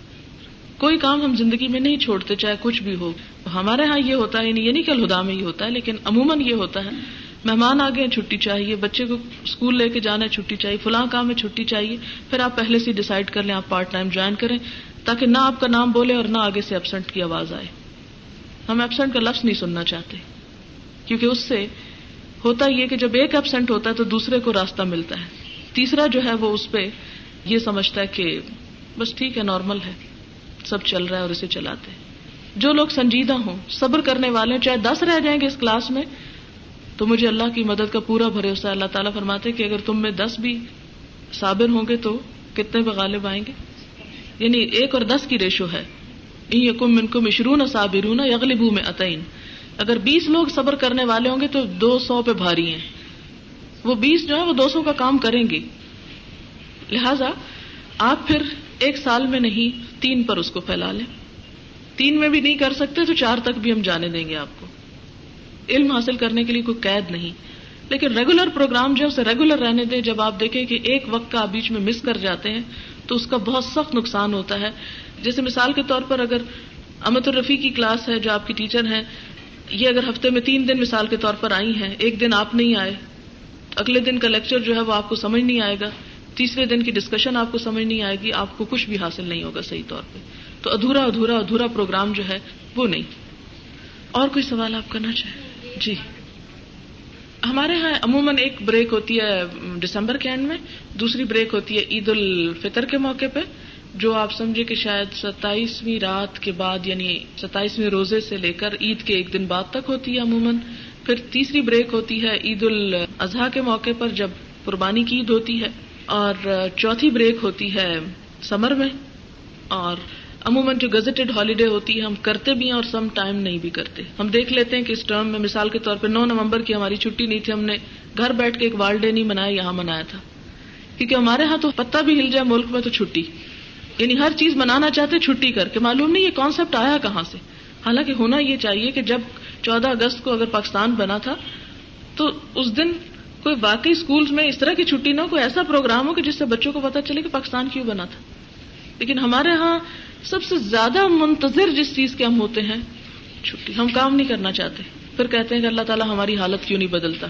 کوئی کام ہم زندگی میں نہیں چھوڑتے، چاہے کچھ بھی ہو۔ ہمارے ہاں یہ ہوتا ہے یعنی یہ نہیں کہ الہدا میں یہ ہوتا ہے، لیکن عموماً یہ ہوتا ہے۔ مہمان آ گئے، چھٹی چاہیے، بچے کو اسکول لے کے جانا ہے، چھٹی چاہیے، فلاں کام میں چھٹی چاہیے۔ پھر آپ پہلے سے ڈسائڈ کر لیں، آپ پارٹ ٹائم جوائن کریں، تاکہ نہ آپ کا نام بولے اور نہ آگے سے ابسنٹ کی آواز آئے۔ ہم ایبسنٹ کا لفظ نہیں سننا چاہتے، کیونکہ اس سے ہوتا یہ کہ جب ایک ایبسنٹ ہوتا ہے تو دوسرے کو راستہ ملتا ہے۔ تیسرا جو ہے وہ اس پہ یہ سمجھتا ہے کہ بس ٹھیک ہے نارمل ہے۔ سب چل رہا ہے اور اسے چلاتے ہیں۔ جو لوگ سنجیدہ ہوں، صبر کرنے والے ہوں چاہے دس رہ جائیں گے اس کلاس میں، تو مجھے اللہ کی مدد کا پورا بھروسہ اللہ تعالیٰ فرماتے کہ اگر تم میں دس بھی صابر ہوں گے تو کتنے غالب آئیں گے؟ یعنی ایک اور دس کی ریشو ہے۔ یقم من کو مشرون صابرون یغلبو میں عطین اگر بیس لوگ صبر کرنے والے ہوں گے تو دو سو پہ بھاری ہیں۔ وہ بیس جو ہے، وہ دو سو کا کام کریں گے لہذا آپ پھر ایک سال میں نہیں، تین پر اس کو پھیلا لیں۔ تین میں بھی نہیں کر سکتے تو چار تک بھی ہم جانے دیں گے آپ کو۔ علم حاصل کرنے کے لیے کوئی قید نہیں۔ لیکن ریگولر پروگرام جو ہے، اسے ریگولر رہنے دیں۔ جب آپ دیکھیں کہ ایک وقت کا آپ بیچ میں مس کر جاتے ہیں، تو اس کا بہت سخت نقصان ہوتا ہے۔ جیسے مثال کے طور پر اگر امت الرفی کی کلاس ہے، جو آپ کی ٹیچر ہیں، یہ اگر ہفتے میں تین دن مثال کے طور پر آئی ہیں، ایک دن آپ نہیں آئے، اگلے دن کا لیکچر جو ہے وہ آپ کو سمجھ نہیں آئے گا۔ تیسرے دن کی ڈسکشن آپ کو سمجھ نہیں آئے گی، آپ کو کچھ بھی حاصل نہیں ہوگا صحیح طور پہ۔ تو ادھورا ادھورا ادھورا پروگرام جو ہے، وہ نہیں۔ اور کوئی سوال آپ کرنا چاہیں؟ جی۔ ہمارے یہاں عموماً ایک بریک ہوتی ہے دسمبر کے اینڈ میں، دوسری بریک ہوتی ہے عید الفطر کے موقع پہ، جو آپ سمجھے کہ شاید ستائیسویں رات کے بعد یعنی ستائیسویں روزے سے لے کر عید کے ایک دن بعد تک ہوتی ہے عموماً۔ پھر تیسری بریک ہوتی ہے عید الاضحیٰ کے موقع پر، جب قربانی کی عید ہوتی ہے۔ اور چوتھی بریک ہوتی ہے سمر میں اور عموماً جو گزٹڈ ہالیڈے ہوتی ہے، ہم کرتے بھی ہیں اور سم ٹائم نہیں بھی کرتے۔ ہم دیکھ لیتے ہیں کہ اس ٹرم میں مثال کے طور پہ نو نومبر کی ہماری چھٹی نہیں تھی، ہم نے گھر بیٹھ کے ایک وال ڈے نہیں منایا، یہاں منایا تھا۔ کیونکہ ہمارے یہاں تو پتہ بھی ہل جائے ملک میں تو چھٹی۔ یعنی ہر چیز منانا چاہتے چھٹی کر کے، معلوم نہیں یہ کانسیپٹ آیا کہاں سے۔ حالانکہ ہونا یہ چاہیے کہ جب چودہ اگست کو اگر پاکستان بنا تھا، تو اس دن کوئی واقعی اسکول میں اس طرح کی چھٹی نہ ہو، کوئی ایسا پروگرام ہو کہ جس سے بچوں کو پتا چلے کہ پاکستان کیوں بنا تھا۔ لیکن ہمارے ہاں سب سے زیادہ منتظر جس چیز کے ہم ہوتے ہیں، چھٹی۔ ہم کام نہیں کرنا چاہتے۔ پھر کہتے ہیں کہ اللہ تعالیٰ ہماری حالت کیوں نہیں بدلتا؟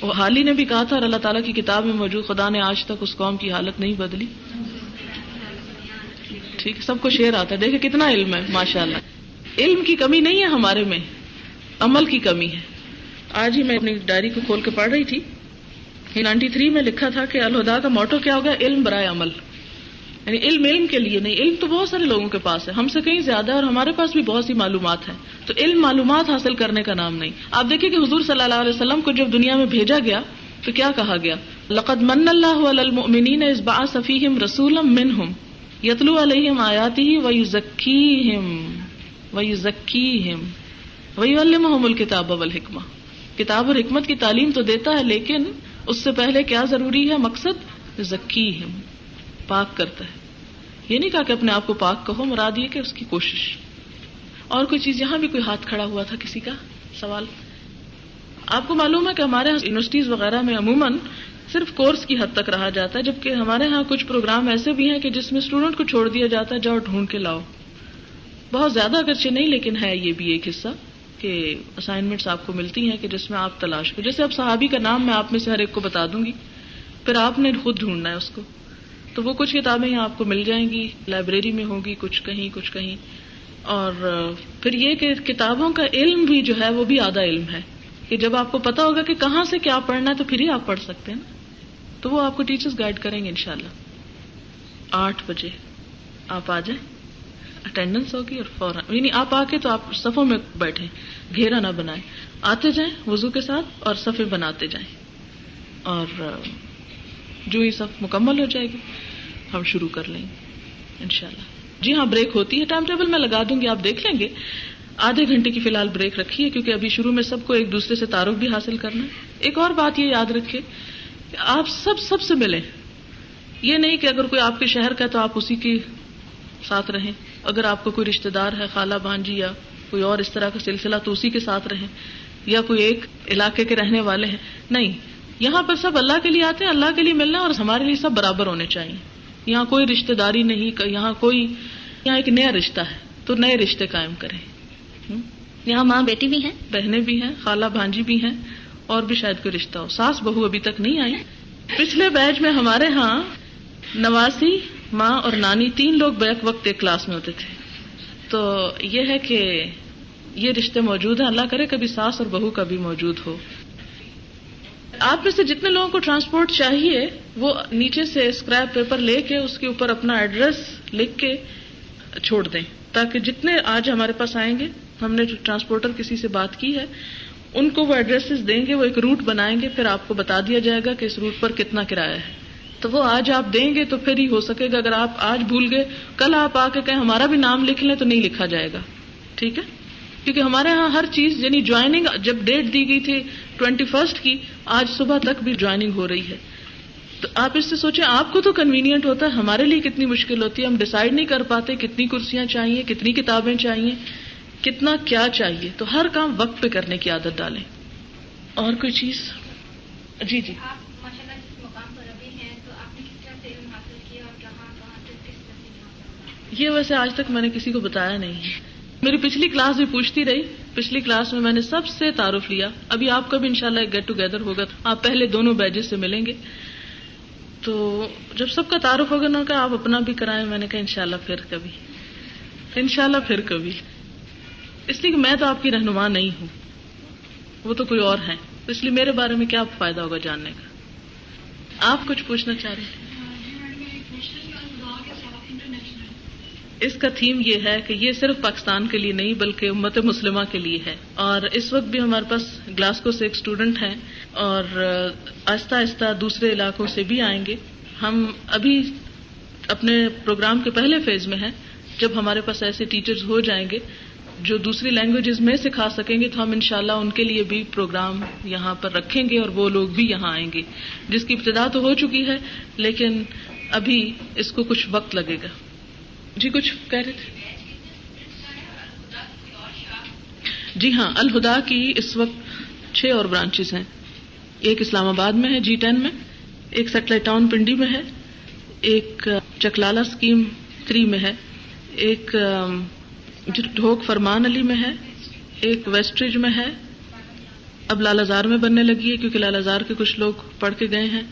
وہ حال ہی نے بھی کہا تھا اور اللہ تعالیٰ کی کتاب میں موجود، خدا نے آج تک اس قوم کی حالت نہیں بدلی۔ ٹھیک ہے سب کو شیر آتا ہے۔ دیکھے کتنا علم ہے ماشاء اللہ علم کی کمی نہیں ہے ہمارے میں، عمل کی کمی ہے۔ آج ہی میں اپنی ڈائری کو کھول کے پڑھ رہی تھی۔ نائنٹی تھری میں لکھا تھا کہ الہدا کا موٹو کیا ہوگا؟ علم برائے عمل۔ یعنی علم علم کے لیے نہیں، علم تو بہت سارے لوگوں کے پاس ہے۔ ہم سے کہیں زیادہ ہے اور ہمارے پاس بھی بہت سی معلومات ہیں۔ تو علم معلومات حاصل کرنے کا نام نہیں۔ آپ دیکھیں کہ حضور صلی اللہ علیہ وسلم کو جب دنیا میں بھیجا گیا، تو کیا کہا گیا؟ لقد من اللہ المؤمنین اس با صفیم رسول منہم یتلو علیہم آیاتی وی ذکی وی ذکی وہی الحم الکتاب والحکمہ۔ کتاب اور حکمت کی تعلیم تو دیتا ہے، لیکن اس سے پہلے کیا ضروری ہے؟ مقصد ذکی پاک کرتا ہے۔ یہ نہیں کہا کہ اپنے آپ کو پاک کہو، مراد یہ کہ اس کی کوشش۔ اور کوئی چیز، یہاں بھی کوئی ہاتھ کھڑا ہوا تھا کسی کا سوال؟ آپ کو معلوم ہے کہ ہمارے یونیورسٹیز وغیرہ میں عموماً صرف کورس کی حد تک رہا جاتا ہے، جبکہ ہمارے یہاں کچھ پروگرام ایسے بھی ہیں کہ جس میں اسٹوڈنٹ کو چھوڑ دیا جاتا ہے، جاؤ ڈھونڈ کے لاؤ۔ بہت زیادہ اگرچہ نہیں، لیکن ہے یہ بھی ایک حصہ۔ کہ اسائنمنٹس آپ کو ملتی ہیں کہ جس میں آپ تلاش کریں۔ جیسے اب صحابی کا نام میں آپ میں سے ہر ایک کو بتا دوں گی، پھر آپ نے خود ڈھونڈنا ہے اس کو۔ تو وہ کچھ کتابیں یہاں آپ کو مل جائیں گی، لائبریری میں ہوگی کچھ کہیں کچھ کہیں۔ اور پھر یہ کہ کتابوں کا علم بھی جو ہے وہ بھی آدھا علم ہے۔ کہ جب آپ کو پتا ہوگا کہ کہاں سے کیا پڑھنا ہے تو پھر ہی آپ پڑھ سکتے ہیں نا۔ تو وہ آپ کو ٹیچرز گائڈ کریں گے ان شاء اللہ آٹھ بجے آپ آ جائیں۔ اٹینڈنس ہوگی اور فوراً یعنی آپ آ کے تو آپ صفوں میں بیٹھے گھیرا نہ بنائیں۔ آتے جائیں وزو کے ساتھ اور صفے بناتے جائیں۔ اور جو یہ صف مکمل ہو جائے گی، ہم شروع کر لیں گے ان شاء اللہ جی ہاں بریک ہوتی ہے۔ ٹائم ٹیبل میں لگا دوں گی، آپ دیکھ لیں گے۔ آدھے گھنٹے کی فی الحال بریک رکھی ہے، کیونکہ ابھی شروع میں سب کو ایک دوسرے سے تعارف بھی حاصل کرنا ہے۔ ایک اور بات یہ یاد رکھے کہ آپ سب سب سے ملیں۔ یہ نہیں کہ اگر کوئی آپ کے شہر کا ہے تو آپ اسی کے ساتھ رہیں۔ اگر آپ کو کوئی رشتے دار ہے خالہ بانجی یا کوئی اور اس طرح کا سلسلہ تو اسی کے ساتھ رہیں۔ یا کوئی ایک علاقے کے رہنے والے ہیں۔ نہیں یہاں پر سب اللہ کے لیے آتے ہیں اللہ کے لیے ملنا اور ہمارے لیے سب برابر ہونے چاہیے۔ یہاں کوئی رشتے داری نہیں یہاں کوئی یہاں ایک نیا رشتہ ہے۔ تو نئے رشتے قائم کریں۔ یہاں ماں بیٹی بھی ہیں؟ بہنیں بھی ہیں خالہ بھانجی بھی ہیں اور بھی شاید کوئی رشتہ ہو۔ ساس بہو ابھی تک نہیں آئی۔ پچھلے بیچ میں ہمارے ہاں نواسی ماں اور نانی تین لوگ بیک وقت ایک کلاس میں ہوتے تھے۔ تو یہ ہے کہ یہ رشتے موجود ہیں۔ اللہ کرے کبھی ساس اور بہو کا بھی موجود ہو۔ آپ میں سے جتنے لوگوں کو ٹرانسپورٹ چاہیے، وہ نیچے سے اسکریپ پیپر لے کے اس کے اوپر اپنا ایڈریس لکھ کے چھوڑ دیں۔ تاکہ جتنے آج ہمارے پاس آئیں گے، ہم نے ٹرانسپورٹر کسی سے بات کی ہے، ان کو وہ ایڈریس دیں گے، وہ ایک روٹ بنائیں گے، پھر آپ کو بتا دیا جائے گا کہ اس روٹ پر کتنا کرایہ ہے۔ تو وہ آج آپ دیں گے تو پھر ہی ہو سکے گا۔ اگر آپ آج بھول گئے، کل آپ آ کے کہیں ہمارا بھی نام لکھ لیں تو نہیں لکھا جائے گا۔ ٹھیک ہے؟ کیونکہ ہمارے یہاں ہر چیز یعنی جوائننگ جب ڈیٹ دی گئی تھی ٹوینٹی فرسٹ کی، آج صبح تک بھی جوائننگ ہو رہی ہے۔ تو آپ اس سے سوچیں، آپ کو تو کنوینئنٹ ہوتا ہے، ہمارے لیے کتنی مشکل ہوتی ہے۔ ہم ڈسائڈ نہیں کر پاتے کتنی کرسیاں چاہیے، کتنی کتابیں چاہیے، کتنا کیا چاہیے۔ تو ہر کام وقت پہ کرنے کی عادت ڈالیں۔ اور کوئی چیز؟ جی جی۔ یہ ویسے آج تک میں نے کسی کو بتایا نہیں میری پچھلی کلاس بھی پوچھتی رہی۔ پچھلی کلاس میں میں نے سب سے تعارف لیا۔ ابھی آپ کا بھی ان شاء اللہ گیٹ ٹوگیدر ہوگا آپ پہلے دونوں بیجز سے ملیں گے۔ تو جب سب کا تعارف ہوگا نا کہ آپ اپنا بھی کرائیں، میں نے کہا ان شاء اللہ پھر کبھی۔ ان شاء اللہ پھر کبھی۔ اس لیے کہ میں تو آپ کی رہنما نہیں ہوں۔ وہ تو کوئی اور ہے اس لیے میرے بارے میں کیا فائدہ ہوگا جاننے کا؟ آپ کچھ پوچھنا چاہ رہے ہیں؟ اس کا تھیم یہ ہے کہ یہ صرف پاکستان کے لیے نہیں بلکہ امت مسلمہ کے لیے ہے۔ اور اس وقت بھی ہمارے پاس گلاسکو سے ایک اسٹوڈنٹ ہیں اور آہستہ آہستہ دوسرے علاقوں سے بھی آئیں گے۔ ہم ابھی اپنے پروگرام کے پہلے فیز میں ہیں۔ جب ہمارے پاس ایسے ٹیچرز ہو جائیں گے جو دوسری لینگویجز میں سکھا سکیں گے تو ہم انشاءاللہ ان کے لیے بھی پروگرام یہاں پر رکھیں گے اور وہ لوگ بھی یہاں آئیں گے۔ جس کی ابتدا تو ہو چکی ہے، لیکن ابھی اس کو کچھ وقت لگے گا۔ جی کچھ کہہ رہے تھے؟ جی ہاں الہدا کی اس وقت چھ اور برانچز ہیں۔ ایک اسلام آباد میں ہے جی ٹین میں۔ ایک سیٹلائٹ ٹاؤن پنڈی میں ہے۔ ایک چکلالا اسکیم تھری میں ہے۔ ایک جی، ڈھوک فرمان علی میں ہے۔ ایک ویسٹریج میں ہے۔ اب لال ازار میں بننے لگی ہے، کیونکہ لال ازار کے کچھ لوگ پڑھ کے گئے ہیں۔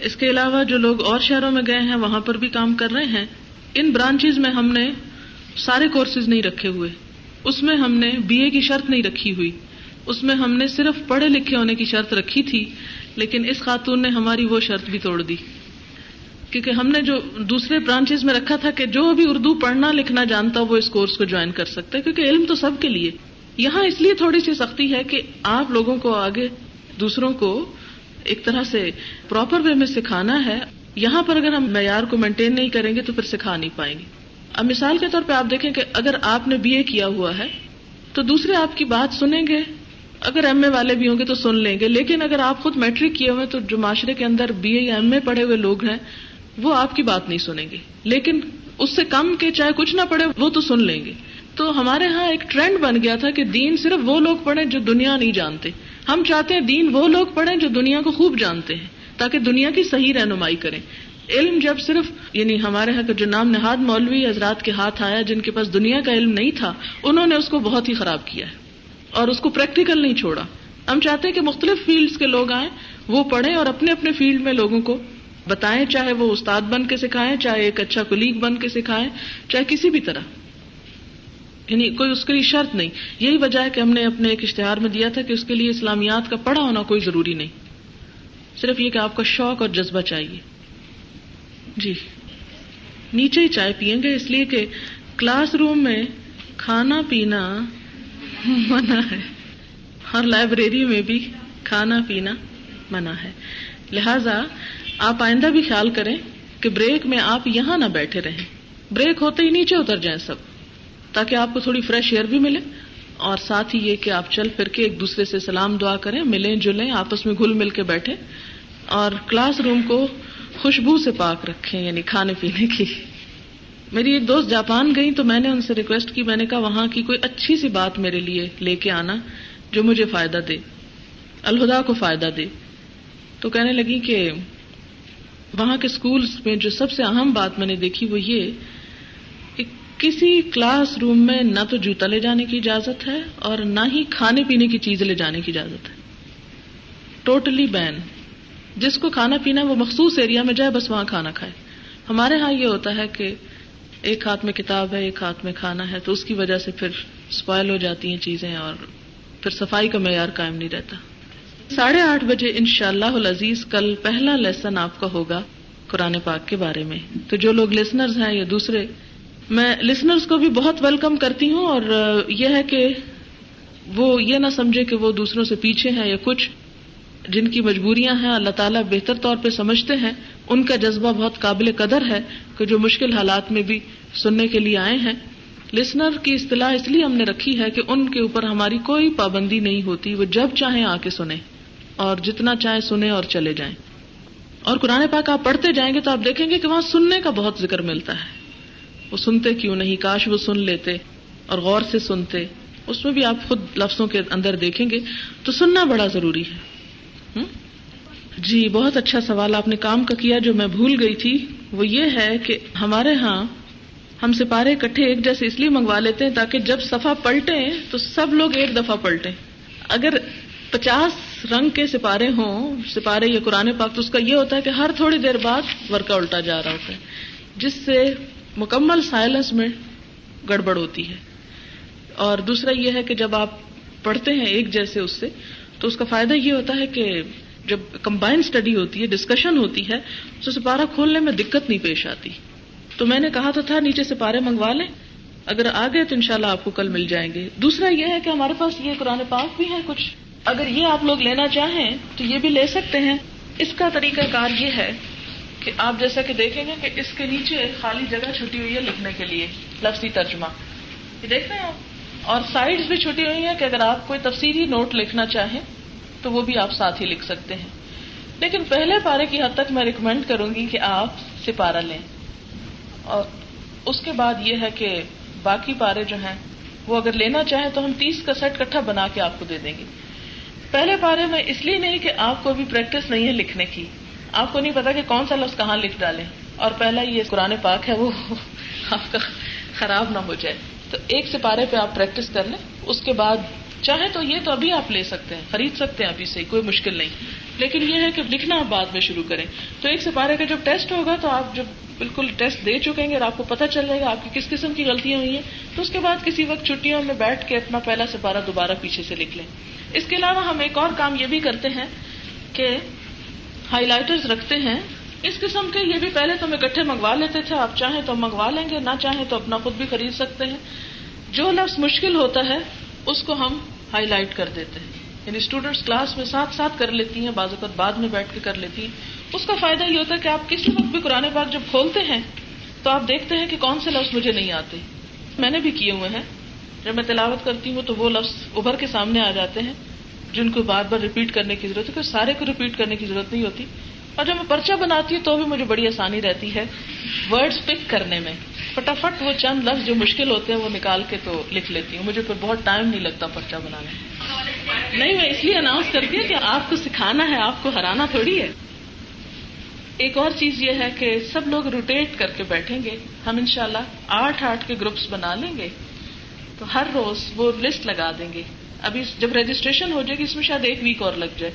اس کے علاوہ جو لوگ اور شہروں میں گئے ہیں، وہاں پر بھی کام کر رہے ہیں۔ ان برانچز میں ہم نے سارے کورسز نہیں رکھے ہوئے۔ اس میں ہم نے بی اے کی شرط نہیں رکھی ہوئی۔ اس میں ہم نے صرف پڑھے لکھے ہونے کی شرط رکھی تھی، لیکن اس خاتون نے ہماری وہ شرط بھی توڑ دی۔ کیونکہ ہم نے جو دوسرے برانچز میں رکھا تھا کہ جو بھی اردو پڑھنا لکھنا جانتا وہ اس کورس کو جوائن کر سکتا ہے کیونکہ علم تو سب کے لیے۔ یہاں اس لیے تھوڑی سی سختی ہے کہ آپ لوگوں کو آگے دوسروں کو ایک طرح سے پراپر وے میں سکھانا ہے۔ یہاں پر اگر ہم معیار کو مینٹین نہیں کریں گے تو پھر سکھا نہیں پائیں گے۔ اب مثال کے طور پہ آپ دیکھیں کہ اگر آپ نے بی اے کیا ہوا ہے، تو دوسرے آپ کی بات سنیں گے۔ اگر ایم اے والے بھی ہوں گے تو سن لیں گے۔ لیکن اگر آپ خود میٹرک کیے ہوئے تو جو معاشرے کے اندر بی اے یا ایم اے پڑھے ہوئے لوگ ہیں، وہ آپ کی بات نہیں سنیں گے۔ لیکن اس سے کم کے چاہے کچھ نہ پڑھے، وہ تو سن لیں گے۔ تو ہمارے ہاں ایک ٹرینڈ بن گیا تھا کہ دین صرف وہ لوگ پڑھیں جو دنیا نہیں جانتے۔ ہم چاہتے ہیں دین وہ لوگ پڑھیں جو دنیا کو خوب جانتے ہیں۔ تاکہ دنیا کی صحیح رہنمائی کریں۔ علم جب صرف یعنی ہمارے یہاں کا جو نام نہاد مولوی حضرات کے ہاتھ آیا، جن کے پاس دنیا کا علم نہیں تھا، انہوں نے اس کو بہت ہی خراب کیا ہے۔ اور اس کو پریکٹیکل نہیں چھوڑا۔ ہم چاہتے ہیں کہ مختلف فیلڈز کے لوگ آئیں، وہ پڑھیں اور اپنے اپنے فیلڈ میں لوگوں کو بتائیں، چاہے وہ استاد بن کے سکھائیں، چاہے ایک اچھا کلیگ بن کے سکھائیں، چاہے کسی بھی طرح۔ یعنی کوئی اس کے لیے شرط نہیں۔ یہی وجہ ہے کہ ہم نے اپنے ایک اشتہار میں دیا تھا کہ اس کے لیے اسلامیات کا پڑھا ہونا کوئی ضروری نہیں۔ صرف یہ کہ آپ کا شوق اور جذبہ چاہیے۔ جی۔ نیچے ہی چائے پیئیں گے، اس لیے کہ کلاس روم میں کھانا پینا منع ہے۔ اور لائبریری میں بھی کھانا پینا منع ہے۔ لہذا آپ آئندہ بھی خیال کریں کہ بریک میں آپ یہاں نہ بیٹھے رہیں۔ بریک ہوتے ہی نیچے اتر جائیں سب، تاکہ آپ کو تھوڑی فریش ایئر بھی ملے۔ اور ساتھ ہی یہ کہ آپ چل پھر کے ایک دوسرے سے سلام دعا کریں، ملیں، جلیں، آپس میں گل مل کے بیٹھے اور کلاس روم کو خوشبو سے پاک رکھیں یعنی کھانے پینے کی۔ میری ایک دوست جاپان گئی تو میں نے ان سے ریکویسٹ کی، میں نے کہا، وہاں کی کوئی اچھی سی بات میرے لیے لے کے آنا جو مجھے فائدہ دے، الہدا کو فائدہ دے۔ تو کہنے لگی کہ وہاں کے اسکولس میں جو سب سے اہم بات میں نے دیکھی وہ یہ کہ کسی کلاس روم میں نہ تو جوتا لے جانے کی اجازت ہے اور نہ ہی کھانے پینے کی چیز لے جانے کی اجازت ہے۔ ٹوٹلی بین جس کو کھانا پینا وہ مخصوص ایریا میں جائے، بس وہاں کھانا کھائے۔ ہمارے ہاں یہ ہوتا ہے کہ ایک ہاتھ میں کتاب ہے، ایک ہاتھ میں کھانا ہے، تو اس کی وجہ سے پھر اسپائل ہو جاتی ہیں چیزیں اور پھر صفائی کا معیار قائم نہیں رہتا۔ ساڑھے آٹھ بجے ان شاء اللہ عزیز کل پہلا لیسن آپ کا ہوگا قرآن پاک کے بارے میں۔ تو جو لوگ لسنرز ہیں یا دوسرے، میں لسنرز کو بھی بہت ویلکم کرتی ہوں اور یہ ہے کہ وہ یہ نہ سمجھے کہ وہ دوسروں سے پیچھے ہیں یا کچھ۔ جن کی مجبوریاں ہیں، اللہ تعالیٰ بہتر طور پہ سمجھتے ہیں، ان کا جذبہ بہت قابل قدر ہے کہ جو مشکل حالات میں بھی سننے کے لیے آئے ہیں۔ لسنر کی اصطلاح اس لیے ہم نے رکھی ہے کہ ان کے اوپر ہماری کوئی پابندی نہیں ہوتی، وہ جب چاہیں آ کے سنیں اور جتنا چاہیں سنیں اور چلے جائیں۔ اور قرآن پاک آپ پڑھتے جائیں گے تو آپ دیکھیں گے کہ وہاں سننے کا بہت ذکر ملتا ہے۔ وہ سنتے کیوں نہیں؟ کاش وہ سن لیتے اور غور سے سنتے۔ اس میں بھی آپ خود لفظوں کے اندر دیکھیں گے تو سننا بڑا ضروری ہے۔ جی بہت اچھا سوال آپ نے کام کا کیا جو میں بھول گئی تھی۔ وہ یہ ہے کہ ہمارے ہاں ہم سپارے اکٹھے ایک جیسے اس لیے منگوا لیتے ہیں تاکہ جب سفا پلٹے تو سب لوگ ایک دفعہ پلٹے اگر پچاس رنگ کے سپارے ہوں، سپارے یا قرآن پاک، تو اس کا یہ ہوتا ہے کہ ہر تھوڑی دیر بعد ورکا الٹا جا رہا ہوتا ہے، جس سے مکمل سائلنس میں گڑبڑ ہوتی ہے۔ اور دوسرا یہ ہے کہ جب آپ پڑھتے ہیں ایک جیسے اس سے تو اس کا فائدہ یہ ہوتا ہے کہ جب کمبائن اسٹڈی ہوتی ہے ڈسکشن ہوتی ہے، تو سپارہ کھولنے میں دقت نہیں پیش آتی۔ تو میں نے کہا تو تھا، نیچے سپارے منگوا لیں۔ اگر آ گئے تو انشاءاللہ شاء آپ کو کل مل جائیں گے۔ دوسرا یہ ہے کہ ہمارے پاس یہ قرآن پاک بھی ہے کچھ۔ اگر یہ آپ لوگ لینا چاہیں تو یہ بھی لے سکتے ہیں۔ اس کا طریقہ کار یہ ہے کہ آپ جیسا کہ دیکھیں گے کہ اس کے نیچے خالی جگہ چھٹی ہوئی ہے لکھنے کے لیے، لفظی ترجمہ۔ یہ دیکھ رہے ہیں آپ؟ اور سائڈ بھی چھٹی ہوئی ہے کہ اگر آپ کوئی تفصیلی نوٹ لکھنا چاہیں تو وہ بھی آپ ساتھ ہی لکھ سکتے ہیں۔ لیکن پہلے پارے کی حد تک میں ریکمینڈ کروں گی کہ آپ سپارہ لیں۔ اور اس کے بعد یہ ہے کہ باقی پارے جو ہیں، وہ اگر لینا چاہیں تو ہم تیس کا سیٹ کٹھا بنا کے آپ کو دے دیں گے۔ پہلے پارے میں اس لیے نہیں کہ آپ کو ابھی پریکٹس نہیں ہے لکھنے کی۔ آپ کو نہیں پتا کہ کون سا لفظ کہاں لکھ ڈالیں۔ اور پہلا یہ قرآن پاک ہے، وہ آپ کا خراب نہ ہو جائے۔ تو ایک سپارے پہ آپ پریکٹس کر لیں۔ اس کے بعد چاہے تو یہ تو ابھی آپ لے سکتے ہیں، خرید سکتے ہیں ابھی سے، کوئی مشکل نہیں۔ لیکن یہ ہے کہ لکھنا آپ بعد میں شروع کریں۔ تو ایک سپارے کا جب ٹیسٹ ہوگا تو آپ جب بالکل ٹیسٹ دے چکیں گے اور آپ کو پتا چل جائے گا آپ کی کس قسم کی غلطیاں ہوئی ہیں۔ تو اس کے بعد کسی وقت چھٹیوں میں بیٹھ کے اپنا پہلا سپارہ دوبارہ پیچھے سے لکھ لیں۔ اس کے علاوہ ہم ایک اور کام یہ بھی کرتے ہیں کہ ہائی لائٹرز رکھتے ہیں۔ اس قسم کے یہ بھی پہلے تو ہم اکٹھے منگوا لیتے تھے، آپ چاہیں تو منگوا لیں گے، نہ چاہیں تو اپنا خود بھی خرید سکتے ہیں۔ جو لفظ مشکل ہوتا ہے، اس کو ہم ہائی لائٹ کر دیتے ہیں۔ یعنی اسٹوڈینٹس کلاس میں ساتھ ساتھ کر لیتی ہیں، بعض اوقات بعد میں بیٹھ کے کر لیتی ہیں۔ اس کا فائدہ یہ ہوتا ہے کہ آپ کسی وقت بھی قرآن پاک جب کھولتے ہیں، تو آپ دیکھتے ہیں کہ کون سے لفظ مجھے نہیں آتے۔ میں نے بھی کیے ہوئے ہیں۔ جب میں تلاوت کرتی ہوں تو وہ لفظ ابھر کے سامنے آ جاتے ہیں، جن کو بار بار ریپیٹ کرنے کی ضرورت ہے سارے کو ریپیٹ کرنے کی ضرورت نہیں ہوتی۔ اور جب میں پرچہ بناتی ہوں تو بھی مجھے بڑی آسانی رہتی ہے ورڈز پک کرنے میں۔ فٹافٹ وہ چند لفظ جو مشکل ہوتے ہیں وہ نکال کے تو لکھ لیتی ہوں۔ مجھے پھر بہت ٹائم نہیں لگتا پرچہ بنانے۔ میں نہیں، میں اس لیے اناؤنس کرتی ہوں کہ آپ کو سکھانا ہے، آپ کو ہرانا تھوڑی ہے۔ ایک اور چیز یہ ہے کہ سب لوگ روٹیٹ کر کے بیٹھیں گے۔ ہم انشاءاللہ آٹھ آٹھ کے گروپس بنا لیں گے۔ تو ہر روز وہ لسٹ لگا دیں گے۔ ابھی جب رجسٹریشن ہو جائے گی، اس میں شاید ایک ویک اور لگ جائے۔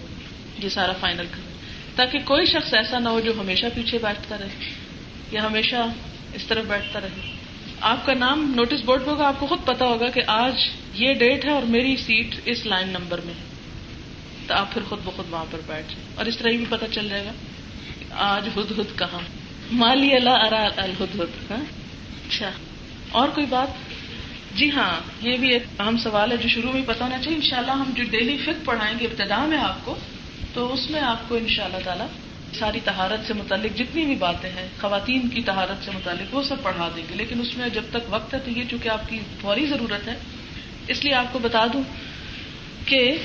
یہ سارا فائنل کر۔ تاکہ کوئی شخص ایسا نہ ہو جو ہمیشہ پیچھے بیٹھتا رہے یا ہمیشہ اس طرف بیٹھتا رہے۔ آپ کا نام نوٹس بورڈ پہ ہوگا، آپ کو خود پتا ہوگا کہ آج یہ ڈیٹ ہے اور میری سیٹ اس لائن نمبر میں ہے۔ تو آپ پھر خود بخود وہاں پر بیٹھ جائیں۔ اور اس طرح ہی بھی پتا چل جائے گا۔ آج ہد ہد کہاں؟ مالی اللہ ارا الہد ہد ہاں؟ اچھا اور کوئی بات؟ جی ہاں یہ بھی ایک اہم سوال ہے جو شروع میں پتا ہونا چاہیے۔ انشاءاللہ ہم جو ڈیلی فک پڑھائیں گے، ابتدا میں آپ کو تو اس میں آپ کو ان شاء اللہ تعالیٰ ساری تہارت سے متعلق جتنی بھی باتیں ہیں، خواتین کی تہارت سے متعلق، وہ سب پڑھا دیں گے۔ لیکن اس میں جب تک وقت ہے تو یہ چونکہ آپ کی فوری ضرورت ہے، اس لیے آپ کو بتا دوں کہ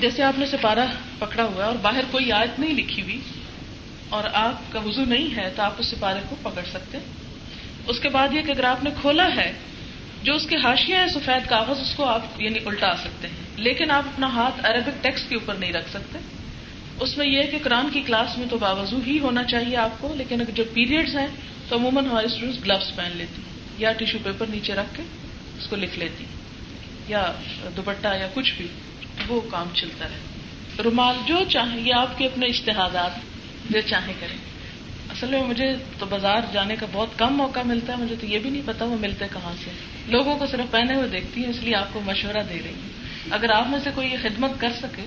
جیسے آپ نے سپارہ پکڑا ہوا ہے اور باہر کوئی آیت نہیں لکھی ہوئی اور آپ کا وضو نہیں ہے، تو آپ اس سپارے کو پکڑ سکتے اس کے بعد یہ کہ اگر آپ نے کھولا ہے، جو اس کے حاشیاں ہیں سفید کاغذ، اس کو آپ یعنی الٹا سکتے ہیں۔ لیکن آپ اپنا ہاتھ عربک ٹیکسٹ کے اوپر نہیں رکھ سکتے۔ اس میں یہ ہے کہ قرآن کی کلاس میں تو باوضو ہی ہونا چاہیے آپ کو، لیکن جو پیریڈز ہیں تو عموماً ہمارے اسٹوڈینٹس گلوس پہن لیتی ہیں یا ٹیشو پیپر نیچے رکھ کے اس کو لکھ لیتی یا دوپٹہ یا کچھ بھی، وہ کام چلتا رہے۔ رومال، جو چاہیں، یہ آپ کے اپنے اشتہادات جو چاہیں کریں۔ اصل میں مجھے تو بازار جانے کا بہت کم موقع ملتا ہے، مجھے تو یہ بھی نہیں پتا وہ ملتے کہاں سے۔ لوگوں کو صرف پہنے ہوئے دیکھتی ہوں اس لیے آپ کو مشورہ دے رہی ہوں۔ اگر آپ میں سے کوئی یہ خدمت کر سکے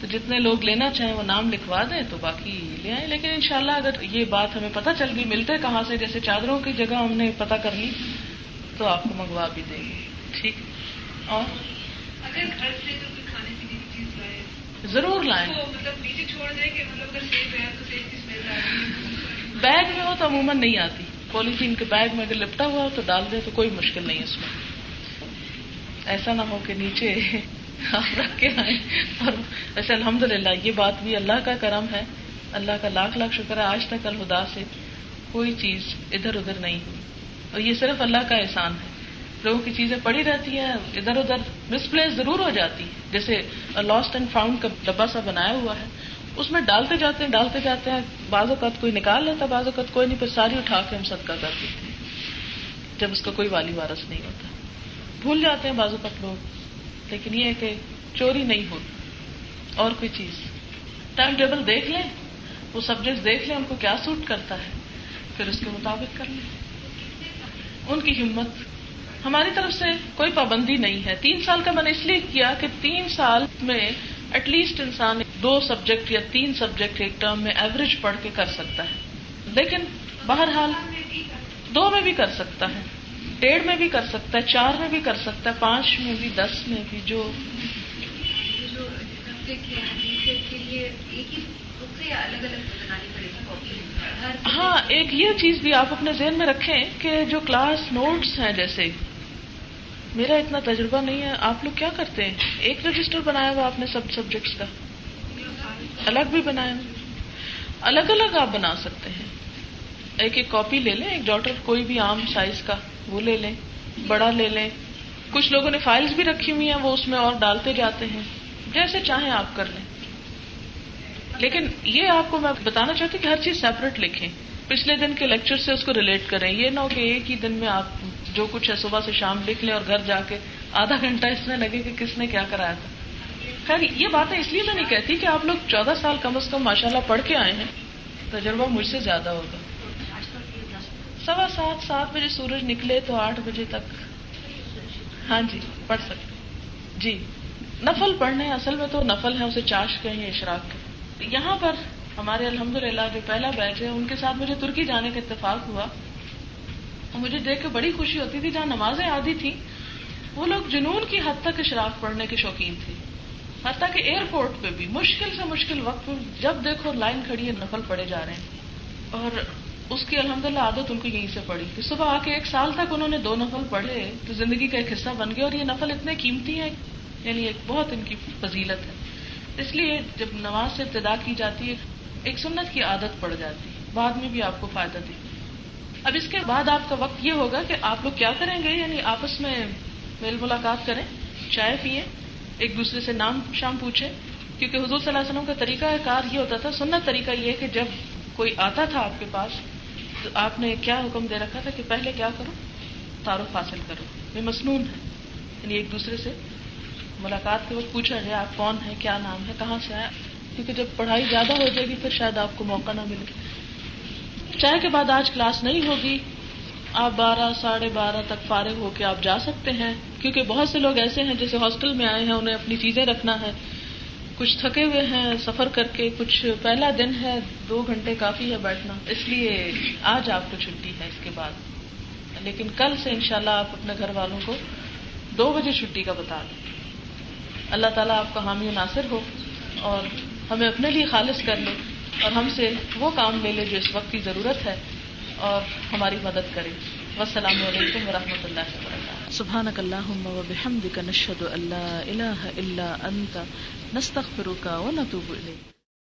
تو جتنے لوگ لینا چاہیں وہ نام لکھوا دیں تو باقی لے آئیں۔ لیکن انشاءاللہ اگر یہ بات ہمیں پتہ چل گئی ملتے کہاں سے؟ جیسے چادروں کی جگہ ہم نے پتہ کر لی تو آپ کو منگوا بھی دیں گے۔ ٹھیک۔ اور؟ اگر گھر سے کوئی کھانے پینے کی چیز لائے۔ ضرور لائیں۔ مطلب نیچے چھوڑ دیں کہ مطلب اگر سیب ہے تو سیب کی اسمیل آ رہی ہے بیگ میں ہو تو عموماً نہیں آتی۔ پولیتھین کے بیگ میں اگر لپٹا ہوا ہو تو ڈال دیں تو کوئی مشکل نہیں اس میں۔ ایسا نہ ہو کہ نیچے آپ رکھ کے آئے اور ویسے الحمد للہ یہ بات بھی اللہ کا کرم ہے۔ اللہ کا لاکھ لاکھ شکر ہے۔ آج تک الہدا سے کوئی چیز ادھر ادھر نہیں ہوئی۔ اور یہ صرف اللہ کا احسان ہے۔ لوگوں کی چیزیں پڑی رہتی ہیں، ادھر ادھر مس پلیس ضرور ہو جاتی ہے۔ جیسے لاسٹ اینڈ فاؤنڈ کا ڈبا سا بنایا ہوا ہے۔ اس میں ڈالتے جاتے ہیں، ڈالتے جاتے ہیں۔ بعض اوقات کوئی نکال لیتا، بعض اوقات کوئی نہیں، پھر ساری اٹھا کے ہم صدقہ کر دیتے ہیں۔ جب اس کا کوئی والی وارس نہیں ہوتا۔ بھول جاتے ہیں بعض اوقات لوگ۔ لیکن یہ ہے کہ چوری نہیں ہوتی اور کوئی چیز۔ ٹائم ٹیبل دیکھ لیں۔ وہ سبجیکٹ دیکھ لیں۔ ان کو کیا سوٹ کرتا ہے۔ پھر اس کے مطابق کر لیں۔ ان کی ہمت۔ ہماری طرف سے کوئی پابندی نہیں ہے۔ تین سال کا میں نے اس لیے کیا کہ تین سال میں ایٹ لیسٹ انسان دو سبجیکٹ یا تین سبجیکٹ ایک ٹرم میں ایوریج پڑھ کے کر سکتا ہے۔ لیکن بہرحال دو میں بھی کر سکتا ہے۔ ڈیڑھ میں بھی کر سکتا ہے چار میں بھی کر سکتا ہے پانچ میں بھی دس میں بھی جو ہاں ایک یہ چیز بھی آپ اپنے ذہن میں رکھیں کہ جو کلاس نوٹس ہیں جیسے میرا اتنا تجربہ نہیں ہے آپ لوگ کیا کرتے ہیں؟ ایک رجسٹر بنایا ہوا آپ نے سب سبجیکٹس کا الگ بھی بنایا الگ الگ آپ بنا سکتے ہیں۔ ایک ایک کاپی لے لیں ایک ڈاٹر کوئی بھی عام سائز کا۔ وہ لے لیں، بڑا لے لیں۔ کچھ لوگوں نے فائلز بھی رکھی ہوئی ہیں، وہ اس میں اور ڈالتے جاتے ہیں۔ جیسے چاہیں آپ کر لیں۔ لیکن یہ آپ کو میں بتانا چاہتی ہوں کہ ہر چیز سیپریٹ لکھیں۔ پچھلے دن کے لیکچر سے اس کو ریلیٹ کریں۔ یہ نہ ہو کہ ایک ہی دن میں آپ جو کچھ ہے صبح سے شام لکھ لیں اور گھر جا کے آدھا گھنٹہ اس میں لگے کہ کس نے کیا کرایا تھا۔ خیر، یہ باتیں اس لیے میں نہیں کہتی کہ آپ لوگ چودہ سال کم از کم ماشاء اللہ پڑھ کے آئے ہیں۔ تجربہ مجھ سے زیادہ ہوگا۔ سوا سات سات بجے سورج نکلے تو آٹھ بجے تک ہاں جی پڑھ سکتے جی نفل پڑھنے اصل میں تو نفل ہے، اسے چاش کہیں اشراق کے یہاں پر ہمارے الحمد للہ جو پہلا بیچ ہے، ان کے ساتھ مجھے ترکی جانے کا اتفاق ہوا۔ مجھے دیکھ کے بڑی خوشی ہوتی تھی، جہاں نمازیں آدھی تھی وہ لوگ جنون کی حد تک اشراق پڑھنے کے شوقین تھے۔ حتیٰ کہ ایئرپورٹ پہ بھی، مشکل سے مشکل وقت جب دیکھو لائن کھڑی ہے، نفل پڑے جا رہے ہیں۔ اور اس کی الحمد للہ عادت ان کو یہیں سے پڑی۔ کہ صبح آ کے ایک سال تک انہوں نے دو نفل پڑھے، تو زندگی کا ایک حصہ بن گیا اور یہ نفل اتنے قیمتی ہیں یعنی ایک بہت ان کی فضیلت ہے۔ اس لیے جب نماز سے ابتدا کی جاتی ہے، ایک سنت کی عادت پڑ جاتی ہے، بعد میں بھی آپ کو فائدہ دی اب اس کے بعد آپ کا وقت یہ ہوگا کہ آپ لوگ کیا کریں گے یعنی آپس میں میل ملاقات کریں، چائے پیئیں، ایک دوسرے سے نام شام پوچھیں۔ کیونکہ حضور صلی اللہ علیہ وسلم کا طریقہ کار یہ ہوتا تھا، سنت طریقہ یہ کہ جب کوئی آتا تھا آپ کے پاس تو آپ نے کیا حکم دے رکھا تھا کہ پہلے کیا کرو؟ تعارف حاصل کرو۔ یہ مصنون ہے۔ یعنی ایک دوسرے سے ملاقات کے وقت پوچھا جائے، آپ کون ہیں؟ کیا نام ہے؟ کہاں سے آئے؟ کیونکہ جب پڑھائی زیادہ ہو جائے گی پھر شاید آپ کو موقع نہ ملے۔ چائے کے بعد آج کلاس نہیں ہوگی، آپ بارہ، ساڑھے بارہ تک فارغ ہو کے آپ جا سکتے ہیں۔ کیونکہ بہت سے لوگ ایسے ہیں جیسے ہاسٹل میں آئے ہیں، انہیں اپنی چیزیں رکھنا ہے۔ کچھ تھکے ہوئے ہیں، سفر کر کے کچھ پہلا دن ہے، دو گھنٹے کافی ہے بیٹھنا۔ اس لیے آج آپ کو چھٹی ہے اس کے بعد۔ لیکن کل سے انشاءاللہ اللہ آپ اپنے گھر والوں کو دو بجے چھٹی کا بتا دیں۔ اللہ تعالیٰ آپ کا حامی و ناصر ہو اور ہمیں اپنے لیے خالص کر لے اور ہم سے وہ کام لے لے جو اس وقت کی ضرورت ہے اور ہماری مدد کرے۔ والسلام علیکم و اللہ وبرکاتہ۔ سبحانك اللهم وبحمدك نشهد ان لا اله الا انت نستغفرك ونتوب اليك